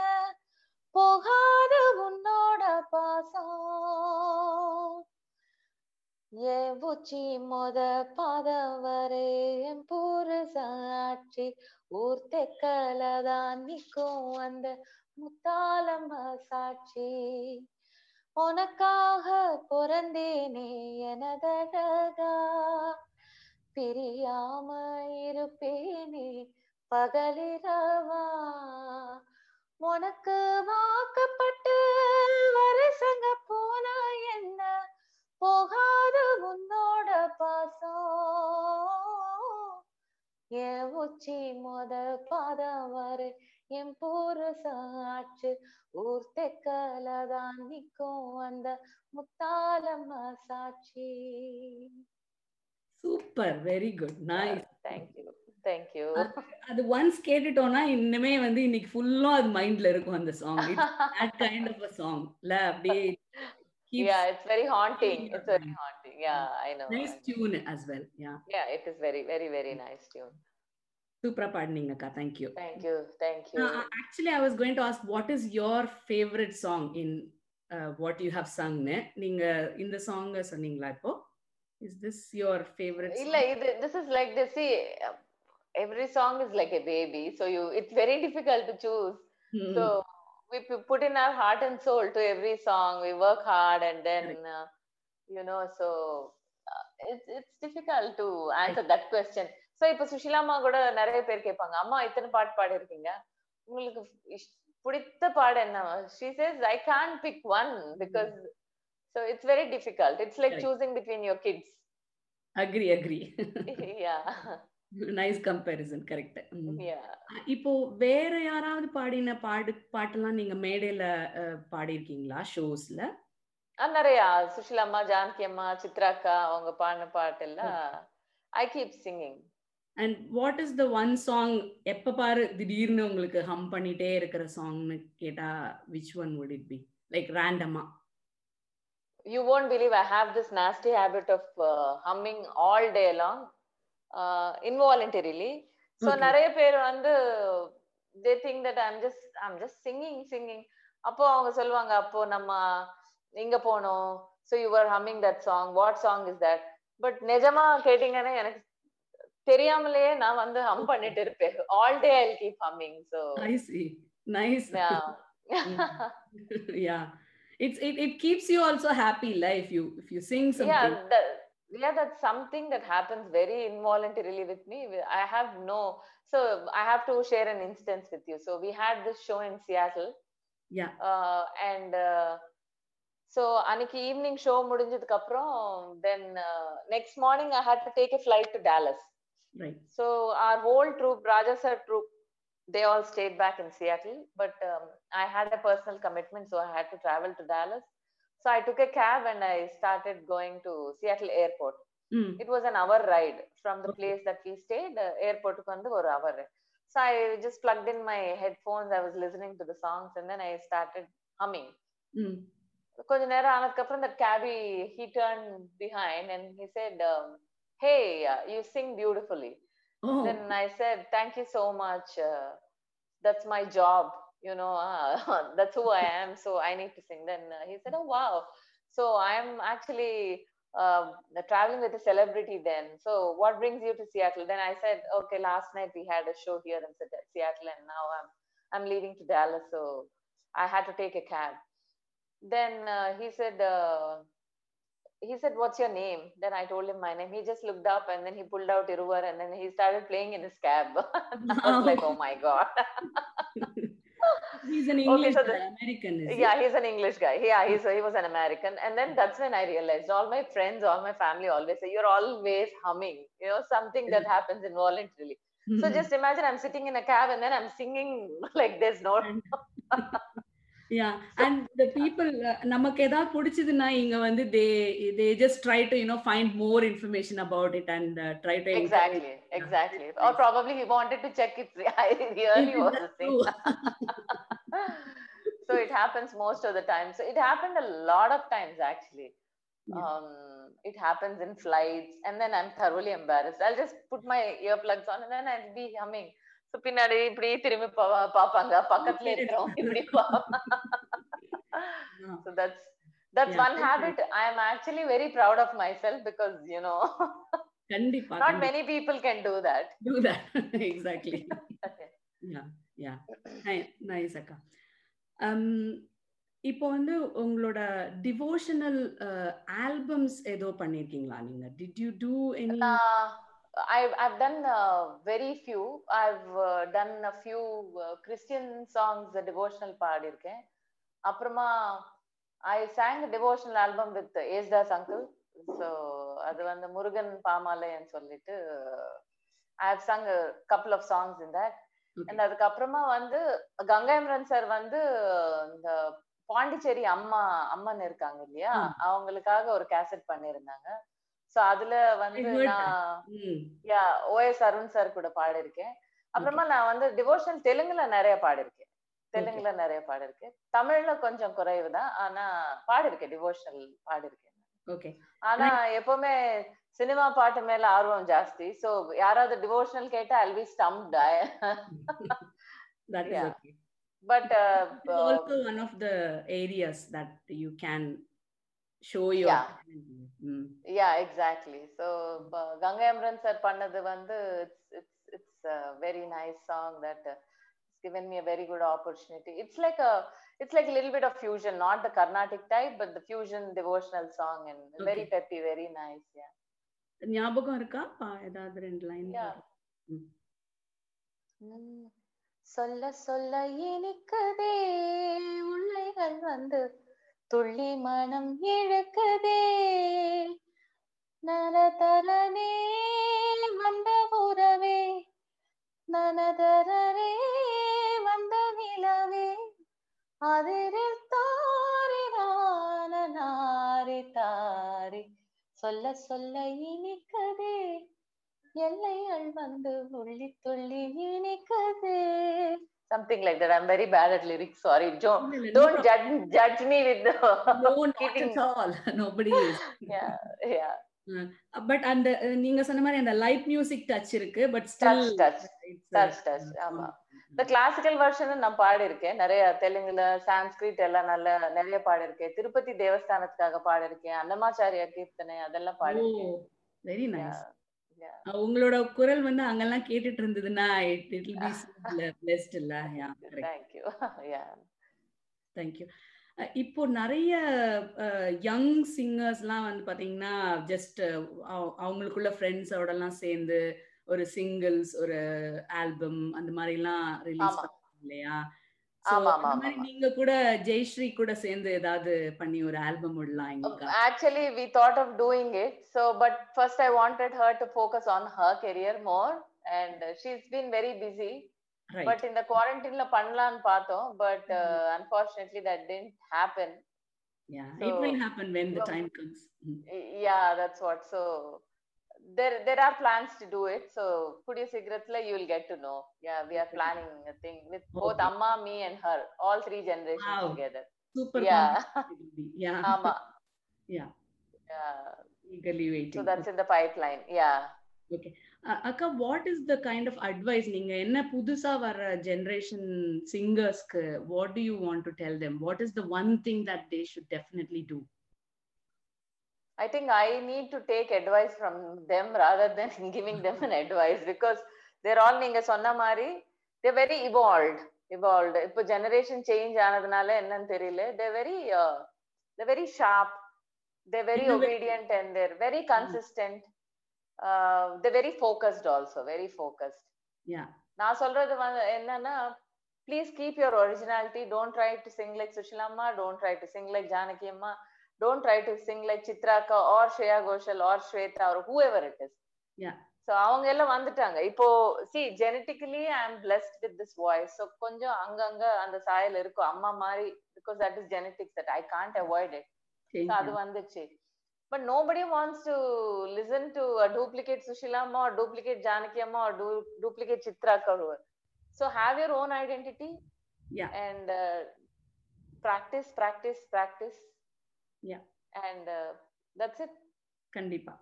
போகாத உன்னோட பாசம். என் உச்சி மொத பாதம் வரை என் புருஷாட்சி ஊர் தெக்கலதான் நிற்கும் அந்த முத்தாலம்ம சாட்சி. உனக்காக பிறந்தேனே எனதழகா. பிரியாம இருப்பேனே பகலிரவா. உனக்கு வாக்கப்பட்டு வருஷங்க போனா என்ன? போகாது உன்னோட பாசம். உச்சி மொத பாதம் வரை என் போற சாட்சி ஊர் தெக்கலதான் நிக்கும் அந்த முத்தாலம்மா சாட்சி. Super very good nice thank you thank you அது ஒன்ஸ் கேட்டுட்டோம்னா இன்னுமே வந்து இன்னைக்கு ஃபுல்லா அது மைண்ட்ல இருக்கும் அந்த song that kind of a song இல்ல அப்படியே yeah it's very haunting it's very haunting yeah i know nice tune as well yeah yeah it is very very very nice tune சூப்பரா பாடுனீங்கக்கா thank you thank you thank you Uh, actually, I was going to ask, what is your favorite song in uh, what you have sung? ne? நீங்க இந்த song சொன்னீங்களா இப்போ is this your favorite இல்ல song? இது this is like this see uh, every song is like a baby so you it's very difficult to choose Hmm. so we pu- put in our heart and soul to every song we work hard and then uh, you know so uh, it's it's difficult to answer that question so இப்ப சுஷிலாமா கூட நிறைய பேர் கேட்பாங்க அம்மா இத்தனை பாட்டு பாடிருக்கீங்க உங்களுக்கு இஷ்- பிடித்த பாடு என்ன she says i can't pick one because so it's very difficult it's like Correct. choosing between your kids agree agree <laughs> Correct. Mm. yeah. இப்போ வேற யாராவது பாடின பாடு பாட்டெல்லாம் நீங்க மேடையில uh, பாடியிருக்கீங்களா? ஷோஸ்ல? நிறைய. சுஷிலாம்மா ஜானகி அம்மா சித்ராக்கா அவங்க பாடின பாட்டு எல்லாம் I keep singing and what is the one song எப்ப பாரு திடீர்னு உங்களுக்கு ஹம் பண்ணிட்டே இருக்கிற சாங்னு கேட்டா which one would it be? Like ரேண்டமா you won't believe I have this nasty habit of uh, humming all day uh. So Okay. நிறைய பேர் வந்து they think that I'm just I'm just singing singing. அப்போ அவங்க சொல்லுவாங்க அப்போ நம்ம இங்க போனோம் you were humming that song what song is that but நிஜமா கேட்டீங்கன்னா எனக்கு தெரியாமலேயே நான் வந்து ஹம் பண்ணிட்டு இருப்பேன் I'll keep humming so I see. Nice. yeah yeah. It's it, it keeps you also happy, like if you if you sing something. yeah that, yeah that's something that happens very involuntarily with me i have no so i have to share an instance with you so we had this show in seattle Yeah. uh, and uh, so அன்னைக்கு evening show முடிஞ்சதுக்கு அப்புறம் then next morning I had to take a flight to Dallas Right. So our whole troop, Raja sir troop, they all stayed back in Seattle. But um, I had a personal commitment, so I had to travel to Dallas. So I took a cab and I started going to Seattle airport. Mm. It was an hour ride from the Okay. place that we stayed. Uh, airport வந்து ஒரு hour. So I just plugged in my headphones. I was listening to the songs, and then I started humming. Mm. கொஞ்ச நேரம் ஆனதுக்கு அப்புறம் that cabbie he turned behind and he said, um, "Hey, uh, you sing beautifully." Oh. then i said thank you you know uh, <laughs> that's who i am so i need to sing then uh, he said oh wow so i'm actually uh, traveling with a celebrity then so what brings you to seattle then i said okay last night we had a show here in seattle and now i'm i'm leaving to dallas so i had to take a cab then uh, he said uh, he said, What's your name? Then I told him my name. He just looked up and then he pulled out Iruvar and then he started playing in his cab. <laughs> I was like, Oh my God. <laughs> He's an Okay, English so uh, the- American, is yeah, he's an English guy. Yeah, he's he was an American. And then that's when I realized all my friends, all my family always say, You're always humming, you know, something that happens involuntarily. So just imagine I'm sitting in a cab and then I'm singing <laughs> like there's no <laughs> <laughs> yeah and the people uh, நமக்கு ஏதாவது பிடிச்சதுன்னா இங்க வந்து they they just try to you know find more information about it and uh, try to encourage- exactly, exactly. that's Or nice. probably he wanted to check if <laughs> I really was a That's singer. <laughs> true. so it happens most of the time so it happened a lot of times actually Yeah. um it happens in flights and then i'm thoroughly embarrassed i'll just put my earplugs on and then i'll be humming so பின்னாடி இப்படி திரும்பி பாப்பாங்க பக்கத்துல இருக்கிறவங்க இப்படி பாப்பாங்க. Yeah. so that's that's Yeah, one that's habit i am actually very proud of myself because you know கண்டிப்பா not கண்டிப்பா. many people can do that do that exactly yeah yeah Ni- nice அக்கா um இப்போ வந்து உங்களோட devotional albums ஏதோ பண்ணிருக்கீங்களா நீங்க you do any Uh, I've I've done uh, very few. I've uh, done a few uh, Christian songs, the devotional பாடியிருக்கேன் அப்புறமா ஐ sang a devotional album with ஏஸ்தாஸ் uncle. So அது வந்து முருகன் பாமாலைன்னு சொல்லிட்டு I have sung couple of songs in that. And அதுக்கப்புறமா வந்து கங்காயமரன் sir வந்து இந்த பாண்டிச்சேரி அம்மா அம்மன் இருக்காங்க இல்லையா. அவங்களுக்காக ஒரு கேசட் பண்ணியிருந்தாங்க சோ அதுல வந்து நான் யா ஓஎஸ் அருண் சார் கூட பாடிருக்கேன் அப்புறமா நான் வந்து டிவோஷனல் தெலுங்குல நிறைய பாடிருக்கேன் தெலுங்குல நிறைய பாடிருக்கேன் தமிழ்ல கொஞ்சம் குறைவு தான். ஆனா பாடிருக்கேன் டிவோஷனல் பாடிருக்கேன் ஓகே ஆனா எப்பவுமே சினிமா பாட்டு மேல ஆர்வம் ஜாஸ்தி. சோ யாராவது டிவோஷனல் கேட்டா I be stumped but also one of the areas that you can show your Yeah. Mm. Yeah exactly so Gangai Amaran sir பண்ணது வந்து it's it's it's very nice song that given me a very good opportunity it's like a it's like a little bit of fusion not the carnatic type but the fusion devotional song and very Okay. peppy very nice yeah ஞாபகம் இருக்கா ஏதாவது ரெண்டு line Yeah. சொல்ல சொல்ல இனிக்குதே உள்ளைகள் வந்து துள்ளி மனம் இழுக்குதே. நரதரனே வந்த உறவே. நனதரரே வந்த நிலவே. அதிரில் தாரி நாரி தாரி. சொல்ல சொல்ல இனிக்கதே. எல்லைகள் வந்து உள்ளி துள்ளி இனிக்கதே. Something like that. I'm very bad at lyrics sorry. Don't இல்ல, இல்ல, don't no judge judge me with the problem. No, not keeping- at all. <laughs> Nobody is. yeah yeah. But அந்த அஹ், நீங்க சொன்ன மாதிரி அந்த லைட் மியூசிக் டச் இருக்கு but still touch. touch touch. ஆமா. இந்த கிளாசிக்கல் வெர்ஷன் நான் பாடியிருக்கேன். நிறைய தெலுங்குல சான்ஸ்கிரிட் எல்லாம் நல்ல நிறைய பாடியிருக்கேன். திருப்பதி தேவஸ்தானத்துக்காக பாடியிருக்கேன். அன்னமாச்சாரியா கீர்த்தனை அதெல்லாம் பாடியிருக்கேன். Very nice. உங்களோட குரல் வந்து அங்கெல்லாம் கேட்டுட்டு இருந்ததுன்னா இட் இட் பி பிளெஸ்ட் இல்ல. யா கரெக்ட் தேங்க்யூ இப்போ நிறைய யங் சிங்கர்ஸ்லாம் வந்து பாத்தீங்கன்னா ஜஸ்ட் அவங்களுக்குள்ள ஃப்ரெண்ட்ஸோடலாம் சேர்ந்து ஒரு சிங்கிள்ஸ் ஒரு ஆல்பம் அந்த மாதிரிலாம் ரிலீஸ் ஆமா. பண்ணுவாங்க இல்லையா? நீங்க கூட ஜெயஸ்ரீ கூட சேர்ந்து ஏதாவது பண்ணி ஒரு ஆல்பம் விடலாம் எங்களுக்கு of doing it. So, but first I wanted her to focus on her career more. And uh, she's been very busy. Right But in the quarantine, la பண்ணலாம்னு பார்த்தோம். Uh, unfortunately, that didn't happen. Yeah it so- will happen when the time comes Mm. Yeah, that's what. So, there there are plans to do it. So, Pudiya Cigarettes, you will get to know. Yeah, we are planning a thing with both Okay. Amma, me, and her, all three generations Wow. together. super Yeah. yeah Amma. <laughs> Yeah. Yeah. eagerly waiting So that's in the pipeline. Yeah. அ- அக்கா what is the kind of advice நீங்க என்ன புதுசா வர generation சிங்கர்ஸ்க்கு what do you want to tell them what is the one thing that they should definitely do I think I need to take advice from them rather than giving <laughs> them an advice because they're all நீங்க சொன்ன மாதிரி they're very evolved evolved இப்போ generation change ஆனதுனால என்னன்னு தெரியல they're very uh, they're very sharp they're very Innovative. obedient and they're very consistent uh, they're very focused also very focused யா நான் சொல்றது வந்து என்னன்னா please keep your originality don't try to sing like சுஷிலாம்மா don't try to sing like Janaki amma Don't try to sing like சித்ராக்கா or Shreya Ghoshal or Shweta whoever it is. So அவங்க எல்லாம் வந்துட்டாங்க. இப்போ see genetically I am blessed with this voice so கொஞ்சம் அங்கங்க அந்த சாயல் இருக்கும். அம்மா மாதிரி because that is genetics that I can't avoid it அது வந்துச்சு. But nobody wants to listen to duplicate சுஷிலாமா or duplicate Janaki அம்மா duplicate Chitra கருவர் so have your own identity. And practice practice practice Yeah. And that's it கண்டிப்பா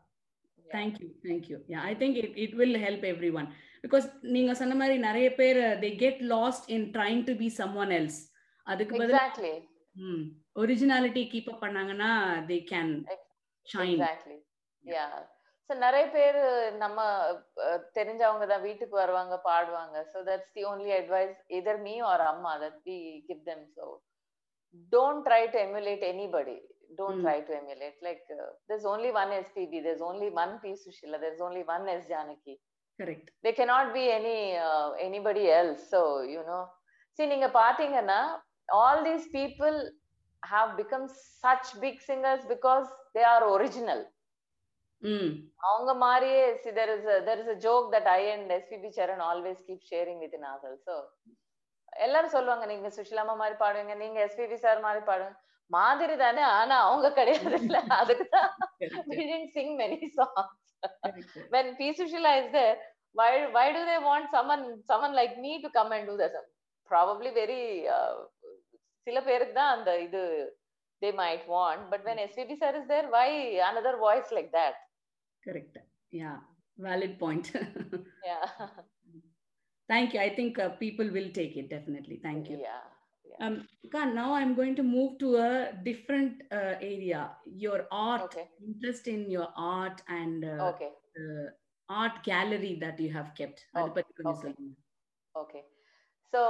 thank you thank you yeah I think it it will help everyone because நீங்க சொன்ன மாதிரி நிறைய பேர் they get lost in trying to be someone else அதுக்கு பதில் exactly originality keep up பண்ணாங்கன்னா they can shine exactly yeah so நிறைய பேர் நம்ம அஹ், தெரிஞ்சவங்க தான் வீட்டுக்கு வருவாங்க பாடுவாங்க so that's the only advice either me or அம்மா that we give them so don't try to emulate anybody Don't Mm. Try to emulate like there's only one SPB, there's only one P. Sushila, there's only one S. Janaki. Correct There cannot be any uh, anybody else. So you know, see, நீங்க பாத்தீங்கன்னா all these people have become such big singers because they are original. ம் அவங்க மாதிரியே there is a there is a joke that I and SPB Charan always keep sharing within ourselves so எல்லாரும் சொல்லுவாங்க நீங்க சுஷிலாமா மாதிரி பாடுவீங்க நீங்க எஸ்பிபி சார் மாதிரி பாடுங்க மாதிரி தானே ஆனா அவங்க கிடையாது இல்ல அதுக்கு தான் correct, we didn't sing many songs correct. when P Sushila is there why why do they want someone someone like me to come and do this probably very uh, சில பேருக்கு தான் அந்த இது they might want but when SPB sir is there why another voice like that correct yeah valid point yeah thank you i think uh, people will take it definitely thank you yeah um Khan, now i'm going to move to a different uh, area your art okay interest in your art and uh, okay the art gallery that you have kept அது Okay, பத்தி கொஞ்சம் okay. சொல்லுங்க. Okay. So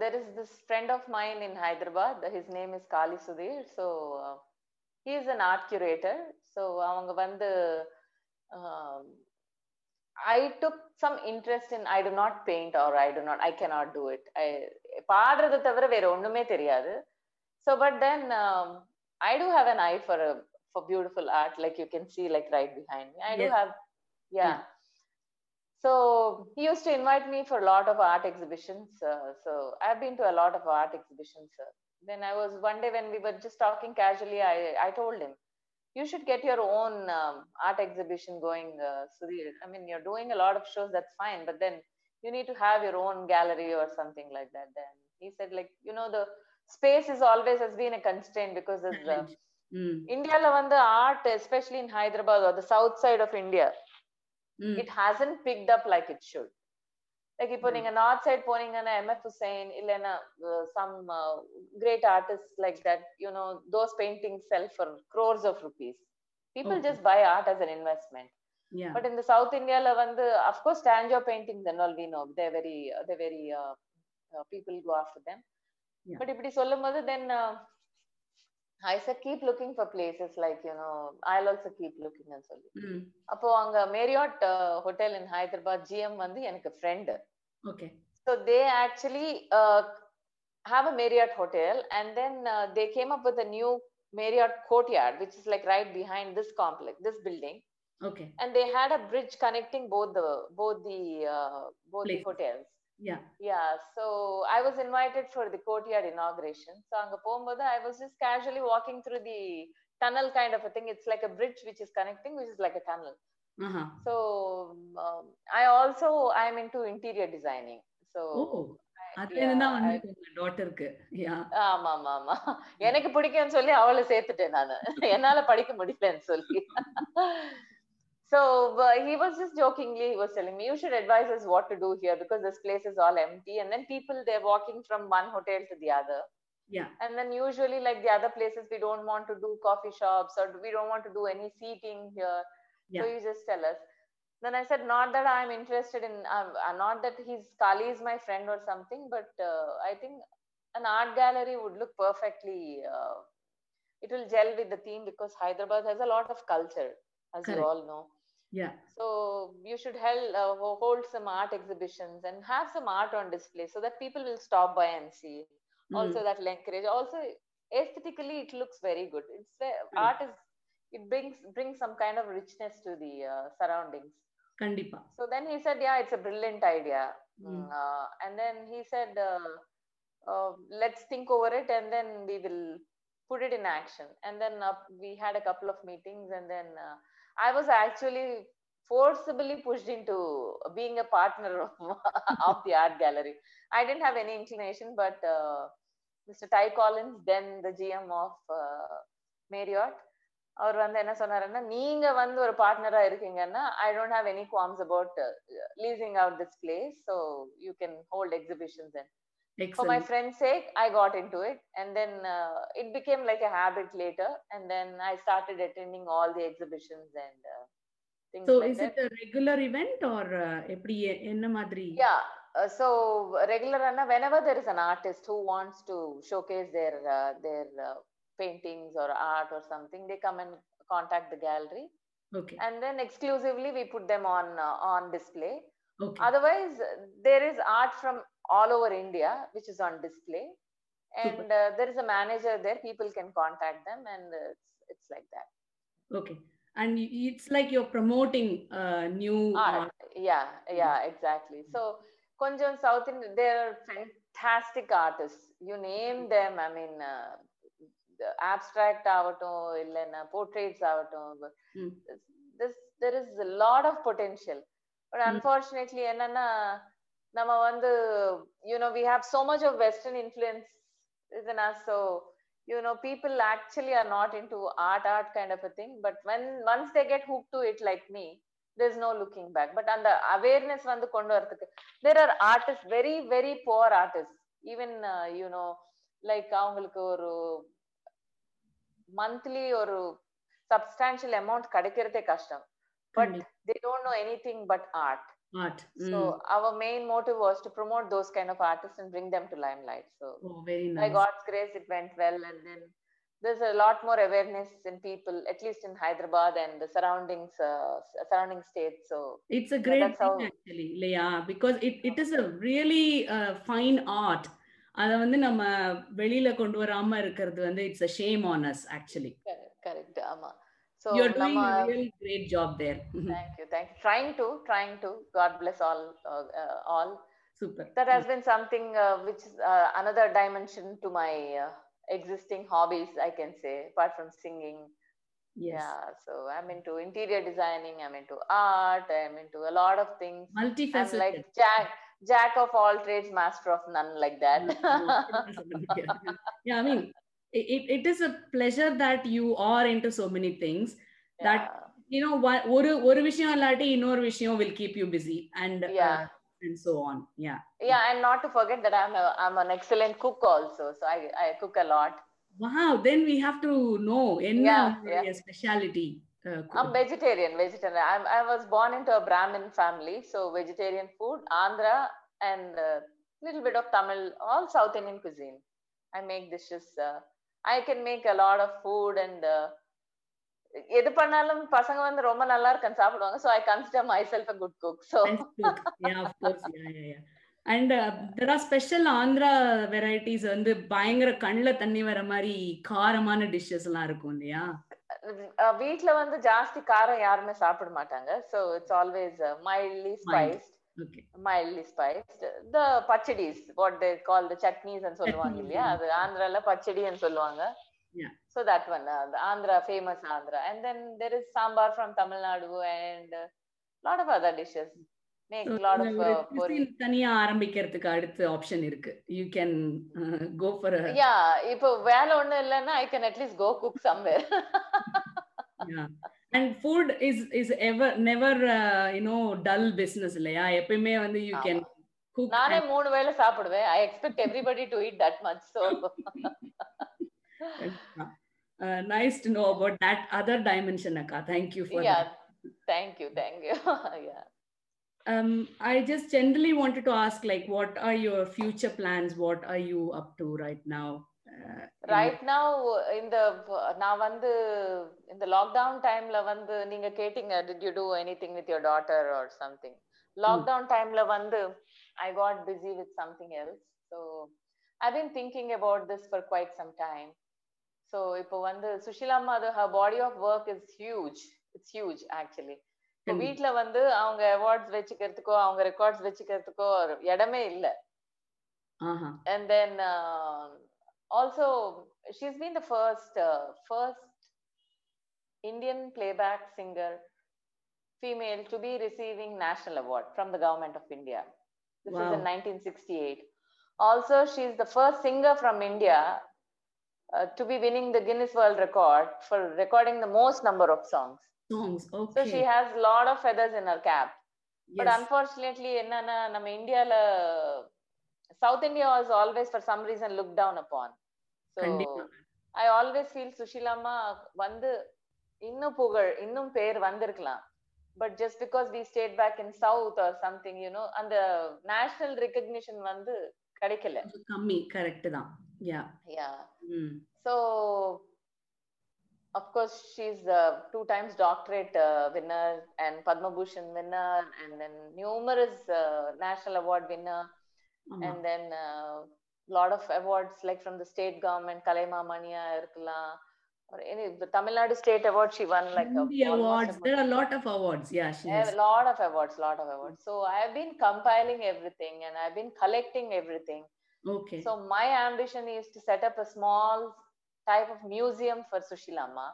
there is this friend of mine in Hyderabad. His name is Kali Sudhir. So uh, he is an art curator. So அவங்க வந்து um, I took some interest in I do not paint or I do not I cannot do it. I பாடுறதை தவிர வேற ஒண்ணுமே தெரியாது. So but then um, I do have an eye for a for beautiful art like you can see like right behind me. I do Yes. have yeah. So he used to invite me for a lot of art exhibitions. Uh, so I've been to a lot of art exhibitions. Uh, then I was one day when we were just talking casually, I, I told him, you should get your own um, art exhibition going, uh, Sudhir. I mean, you're doing a lot of shows, that's fine, but then you need to have your own gallery or something like that. Then he said, like, you know, the space is always has been a constraint because there's uh, Mm, India வந்து art, especially in Hyderabad or the south side of India, mm, it hasn't picked up like it should like இப்போ Mm. நீங்க north side போனீங்கன்னா MF Hussain இல்லைன்னா some great artist like that you know those painting sell for crores of rupees people Okay. Just buy art as an investment yeah but இந்த south இந்தியால வந்து of course ஸ்டாண்டோ paintings and all we know they very they very people go after them Yeah. But இப்படி சொல்லும்போது then I said keep looking for places like you know I also keep looking சொல்லி mm, அப்போ அங்க Marriott hotel in Hyderabad GM வந்து எனக்கு friend okay So they actually uh, have a Marriott hotel, and then uh, they came up with a new Marriott courtyard, which is like right behind this complex, this building, Okay and they had a bridge connecting both the both the uh, both the Places. hotels. yeah Yeah, so I was invited for the courtyard inauguration. So அங்க போகும்போது I was just casually walking through the tunnel kind of a thing. It's like a bridge which is connecting, which is like a tunnel. uh-huh So um, I also I'm into interior designing. So oh எனக்கு பிடிக்கும்னு சொல்லி அவளை சேர்த்துட்டேன் நானு என்னால படிக்க முடியலன்னு சொல்லி so uh, he was just jokingly he was telling me you should advise us what to do here because this place is all empty. And then people they're walking from one hotel to the other. Yeah. And then usually like the other places we don't want to do coffee shops or we don't want to do any seating here. Yeah. so you just tell us. Then i said not that i'm interested in um, not that he's kali is my friend or something but uh, i think an art gallery would look perfectly uh, it will gel with the theme because hyderabad has a lot of culture as Correct. you all know yeah so you should uh, hold some art exhibitions and have some art on display so that people will stop by and see mm. also that will encourage also aesthetically it looks very good it's uh, mm. art is it brings brings some kind of richness to the uh, surroundings Kandipa. so then he said yeah it's a brilliant idea mm-hmm. mm. uh, and then he said uh, uh, let's think over it and then we will put it in action and then we had a couple of meetings and then uh, i was actually forcibly pushed into being a partner of, of the art gallery i didn't have any inclination but uh, mr ty collins then the gm of uh, marriott அவர் வந்து என்ன சொன்னாருன்னா நீங்க வந்து ஒரு பார்ட்னரா இருக்கீங்கன்னா I don't have any qualms about leasing out this place so you can hold exhibitions and for my excellent friend's sake i got into it and then uh, it became like a habit later and then i started attending all the exhibitions and uh, things so like is that it a regular event or uh, எப்படி எ- என்ன மாதிரி yeah uh, so regular anna whenever there is an artist who wants to showcase their uh, their uh, paintings or art or something they come and contact the gallery okay and then exclusively we put them on uh, on display okay otherwise there is art from all over india which is on display and uh, there is a manager there people can contact them and uh, it's, it's like that okay and y- it's like you're promoting uh, new art. art yeah yeah exactly so konjam south indian there are fantastic artists you name them i mean uh, the abstract ஆகட்டும் இல்லைன்னா portraits ஆகட்டும் Mm. this there is a lot of potential but Mm. unfortunately என்னன்னா நம்ம வந்து you know we have so much of western influence in us so you know people actually are not into art art kind of a thing but when once they get hooked to it like me there's no looking back but அந்த awareness வந்து கொண்டு வரதுக்கு there are artists very very poor artists even uh, you know like அவங்களுக்கு ஒரு monthly ஒரு substantial amount கிடைக்கிறதே கஷ்டம் but கண்டிப்பா. they don't know anything but art art. so Mm. our main motive was to promote those kind of artists and bring them to limelight so Oh, very by nice. God's grace, it went well, and then there's a lot more awareness in people, at least in Hyderabad and the surroundings, uh, s- surrounding states. So It's a great that's thing how- actually, Leah, because it, it is a really uh, fine art. அதை வந்து நம்ம வெளியில கொண்டு வராம இருக்கிறது வந்து it's a shame on us actually. correct, correct, Ama. So You're doing Nama, a real great job there. <laughs> thank you, thank you. Trying to, trying to. God bless all, uh, uh, all. Super. That has been something uh, which is uh, another dimension to my uh, existing hobbies, I can say, apart from singing. Yes. Yeah, so I'm into interior designing, I'm into art, I'm into a lot of things. I'm Multifaceted. like jack jack of all trades, master of none, like that. <laughs> yeah, I mean, it, it- it is a pleasure that you are into so many things. That yeah. you know, one- ஒரு ஒரு விஷயம் இல்லாட்டி இன்னொரு விஷயம் will keep you busy and Yeah. uh, and so on. Yeah. yeah, and not to forget that I'm a, I'm an excellent cook also, so I I cook a lot. Wow. Then we have to know என்ன Yeah, உங்களுடைய speciality. Uh, I'm vegetarian, vegetarian. I'm, I was born into a Brahmin family, so vegetarian food, Andhra, and a little bit of Tamil, all South Indian cuisine. I make dishes. Uh, I can make a lot of food and. Uh, எது பண்ணாலும் பசங்க வந்து ரொம்ப நல்லா இருக்குன்னு சாப்பிடுவாங்க so i consider myself a good cook so Nice cook. Yeah, of course. Yeah, yeah, yeah. And uh, there are special Andhra varieties வந்து பயங்கர கண்ணுல தண்ணி வர மாதிரி காரமான டிஷ்ஷஸ் எல்லாம் இருக்கும் இல்லையா வீட்ல வந்து ஜாஸ்தி காரம் யாருமே சாப்பிட மாட்டாங்க so it's always uh, mildly okay mildly spiced the pachadis what they call the chutneys and சொல்லுவாங்க இல்லையா. அது ஆந்திரால பச்சடின்னு சொல்லுவாங்க Yeah. so that one uh, the andhra famous andhra and then there is sambar from tamil nadu and a lot of other dishes make So, lot of uh, தனியா ஆரம்பிக்கிறதுக்கு அடுத்த option இருக்கு you can go for yeah இப்போ வேலை ஒண்ணு இல்லைன்னா i can at least go cook somewhere and food is is ever never you know dull business இல்லையா எப்பயுமே வந்து யூ கேன் குக் நானே மூணு வேளை சாப்பிடுவேன் I expect everybody to eat that much so nice to know about that other dimension அக்கா thank you for yeah thank you thank you <laughs> yeah um i just generally wanted to ask like what are your future plans what are you up to right now uh, in- Right now இந்த நான் வந்து இந்த lockdown டைம்ல வந்து நீங்க கேட்டீங்க did you do anything with your daughter or something lockdown டைம்ல வந்து I got busy with something else so I been thinking about this for quite some time so இப்போ வந்து சுஷிலாமா அது her body of work is huge it's huge actually இப்போ. வீட்ல வந்து அவங்க அவார்ட்ஸ் வச்சுக்கிறதுக்கோ அவங்க ரெக்கார்ட்ஸ் வச்சுக்கிறதுக்கோ இடமே இல்லை. then uh, also, she's been the first uh, first Indian playback singer female to be receiving national award from the government of India. This wow. is in 1968. Also, she's the first singer from India uh, to be winning the Guinness World Record for recording the most number of songs. Songs, okay. So she has a lot of feathers in her cap. Yes. But unfortunately, in India, South India was always for some reason looked down upon. I always feel சுஷிலாமா வந்து இன்னும் புகழ் இன்னும் பேர் வந்திருக்கலாம் but just because we stayed back in south or something you know அந்த national recognition வந்து கிடைக்கல கம்மி கரெக்ட் தான் யா யா ம் So, of course, she's a two times doctorate uh, winner and Padma Bhushan winner, and then numerous uh, national award winner, ஆமா and then a lot of awards like from the state government, Kalema Mania or any the Tamil Nadu state award she won like a, awards. There are a lot of awards. Yeah, she a lot of awards, lot of awards. So I have been compiling everything and I've been collecting everything. Okay. So my ambition is to set up a small type of museum for Sushilama.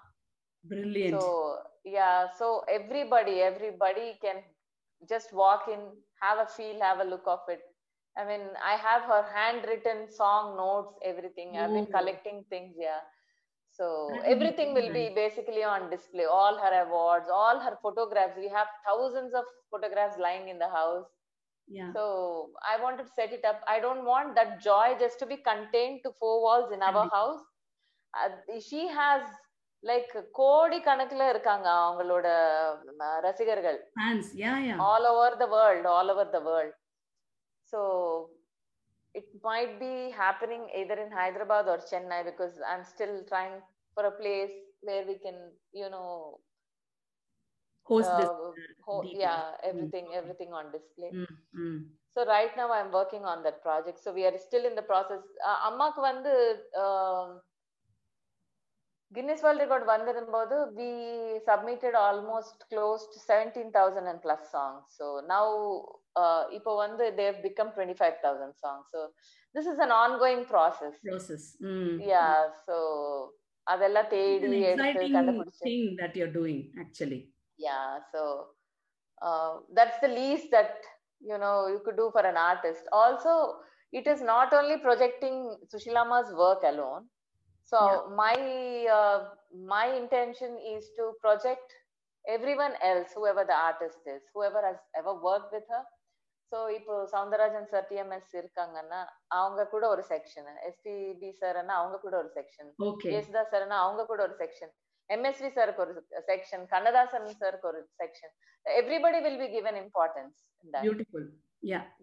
Brilliant. So yeah, so everybody, everybody can just walk in, have a feel, have a look of it, I mean, I have her handwritten song notes, everything. I've been Oh. collecting things, yeah. So That would be everything will be nice. basically on display. All her awards, all her photographs. We have thousands of photographs lying in the house. yeah. So I wanted to set it up. I don't want that joy just to be contained to four walls in our கண்டிப்பா. house. Uh, she has like கோடி கணக்குல இருக்காங்க அவங்களோட அஹ், ரசிகர்கள் Fans. Yeah, yeah. all over the world, all over the world. So it might be happening either in Hyderabad or Chennai because I'm still trying for a place where we can, you know, Host this. uh, ho- details. yeah, Mm. everything, everything on display. Mm, mm. So right now I'm working on that project. So we are still in the process. Uh, அம்மாக்கு வந்து Guinness world record வந்திருந்தபோது we submitted almost close to seventeen thousand and plus song so now இப்போ வந்து they've become twenty five thousand song so this is an ongoing process Process. Mm. Yeah so அதெல்லாம் It's தேடி an எடுத்து exciting கண்டுபிடிச்சு thing that you're doing, actually. yeah so uh, that's the least that you know you could do for an artist also it is not only projecting sushilama's work alone so Yeah. my uh, my intention is to project everyone else whoever the artist is whoever has ever worked with her so இப்போ Soundararajan sir TMS இருக்காங்கன்னா அவங்க கூட ஒரு section SPB சார்னா அவங்க கூட ஒரு section. Yesudas சார்னா அவங்க கூட ஒரு செக்ஷன் எம்எஸ்வி சாருக்கு ஒரு செக்ஷன் கண்ணதாசன் சாருக்கு ஒரு section everybody will be given importance.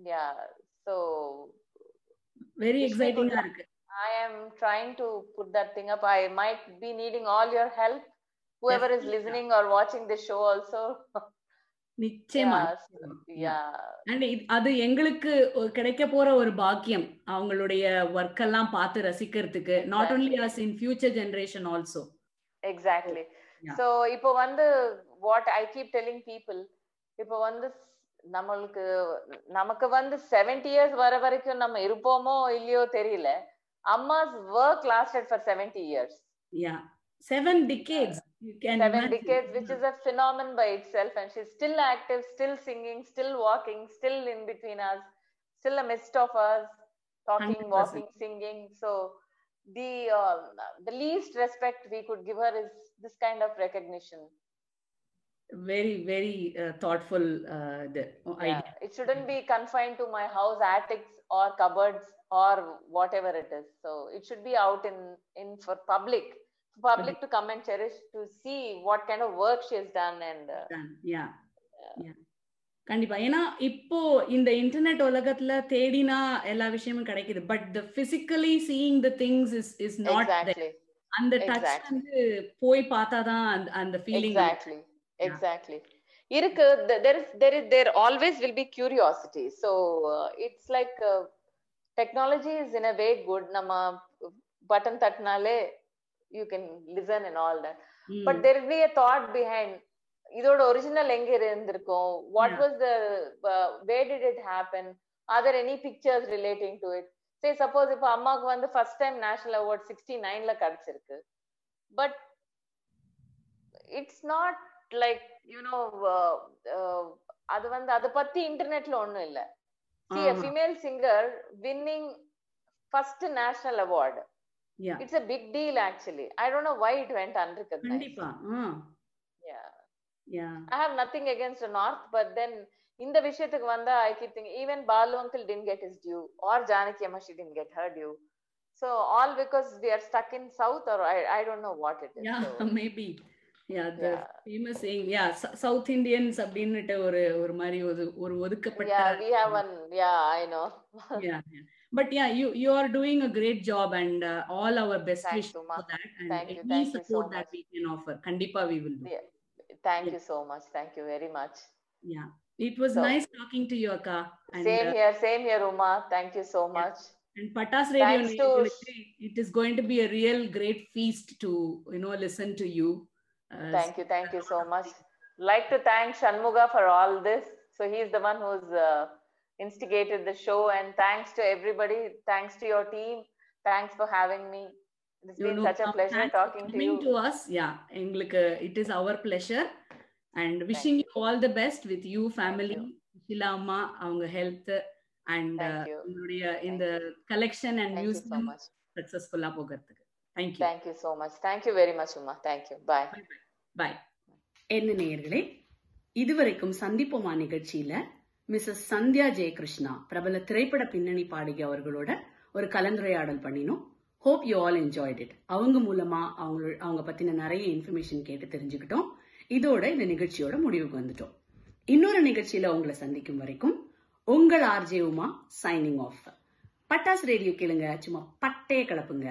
Yeah so could- ஆ இருக்கு. I am trying to put that thing up I might be needing all your help whoever is listening or watching this show also. <laughs> நிச்சயமா and அது எங்களுக்கு கிடைக்க போற ஒரு பாக்கியம் அவங்களுடைய ஒர்க் எல்லாம் பார்த்து ரசிக்கிறதுக்கு not only us in future generation also. Exactly. So இப்போ வந்து what I keep telling people இப்போ வந்து நம்மளுக்கு நமக்கு வந்து செவன்டி இயர்ஸ் வர வரைக்கும் நம்ம இருப்போமோ இல்லையோ தெரியல. அம்மாஸ் work lasted for seventy years yeah seven decades You can seven imagine. decades, which is a phenomenon by itself, and she's still active, still singing, still walking, still in between us, still amidst of us, talking, 100%. walking, singing. So the uh, the least respect we could give her is this kind of recognition very very uh, thoughtful uh, yeah. idea it shouldn't be confined to my house attics or cupboards or whatever it is so it should be out in in for public public to come and cherish to see what kind of work she has done and uh, யா யா கண்டிப்பா ஏன்னா இப்போ இந்த internet உலகத்துல தேடினா எல்லா விஷயமும் கிடைக்குது but the physically seeing the things is is not exactly அந்த டச் exactly. வந்து போய் பார்த்தாதான் அந்த அந்த ஃபீலிங் exactly exactly இருக்கு th- there is there is there always will be curiosity so uh, it's like uh, technology is in a way good நம்ம button தட்டினாலே you can listen and all that but there will be a thought behind இதோட original எங்க இருந்திருக்கும் what Yeah. was the uh, where did it happen are there any pictures relating to it say suppose இப்ப அம்மாவுக்கு வந்து first time national award sixty நைன்ல கிடைச்சிருக்கு but it's not like you know அது வந்து அதை பத்தி இன்டர்நெட்ல ஒண்ணும் இல்ல see a ஆமா. female singer winning first national award yeah it's a big deal actually i don't know why it went unrecognized கண்டிப்பா ஆ yeah yeah i have nothing against the north but then இந்த விஷயத்துக்கு வந்தா i keep thinking even balu uncle didn't get his due or janaki amma she didn't get her due so all because we are stuck in south or i, I don't know what it is yeah so, <laughs> maybe yeah the yeah. Famous saying yeah south Indians அப்படின்னுட்டு ஒரு ஒரு மாதிரி ஒரு ஒரு ஒதுக்கப்பட்ட yeah we have one yeah i know yeah, yeah. But yeah, you you are doing a great job, and uh, all our best Thanks, wishes Uma. for that, and Thank you, any thank you so support that much. we can offer. Kandipa, we will do. Yeah. thank Yeah. you so much thank you very much Yeah, it was So- nice talking to you, Akka. And same uh, here same here uma thank you so Yeah. much And Patas Radio Thanks to- நேயர்களுக்கு, it is going to be a real great feast to you know listen to you. Uh, Thank you, thank you so much. Like to thank Shanmuga for all this. So he's the one who's uh, instigated the show, and thanks to everybody. Thanks to your team. Thanks for having me. It's you been know, such a uh, pleasure thanks for talking to coming you. to us. Yeah, எங்களுக்கு it is our pleasure and wishing you all the best with you family. Shila அம்மா அவங்க health and Thank you. உங்களுடைய இந்த collection and Thank you so museum much. சக்சஸ்ஃபுல்லா போகிறதுக்கு thank you Thank you so much. Thank you very much, Uma. Thank you. Bye. Bye என்ன நேயர்களே இதுவரைக்கும் சந்திப்போமா நிகழ்ச்சியில மிஸ்ஸஸ் சந்தியா ஜெயகிருஷ்ணா பிரபல திரைப்பட பின்னணி பாடகி அவர்களோட ஒரு கலந்துரையாடல் பண்ணினோம். Hope you all enjoyed it அவங்க மூலமா அவங்க அவங்க பத்தின நிறைய இன்ஃபர்மேஷன் கேட்டு தெரிஞ்சுக்கிட்டோம். இதோட இந்த நிகழ்ச்சியோட முடிவுக்கு வந்துட்டோம். இன்னொரு நிகழ்ச்சியில உங்களை சந்திக்கும் வரைக்கும் உங்கள் RJ Uma signing off Pattas radio கேளுங்க. சும்மா பட்டே கலப்புங்க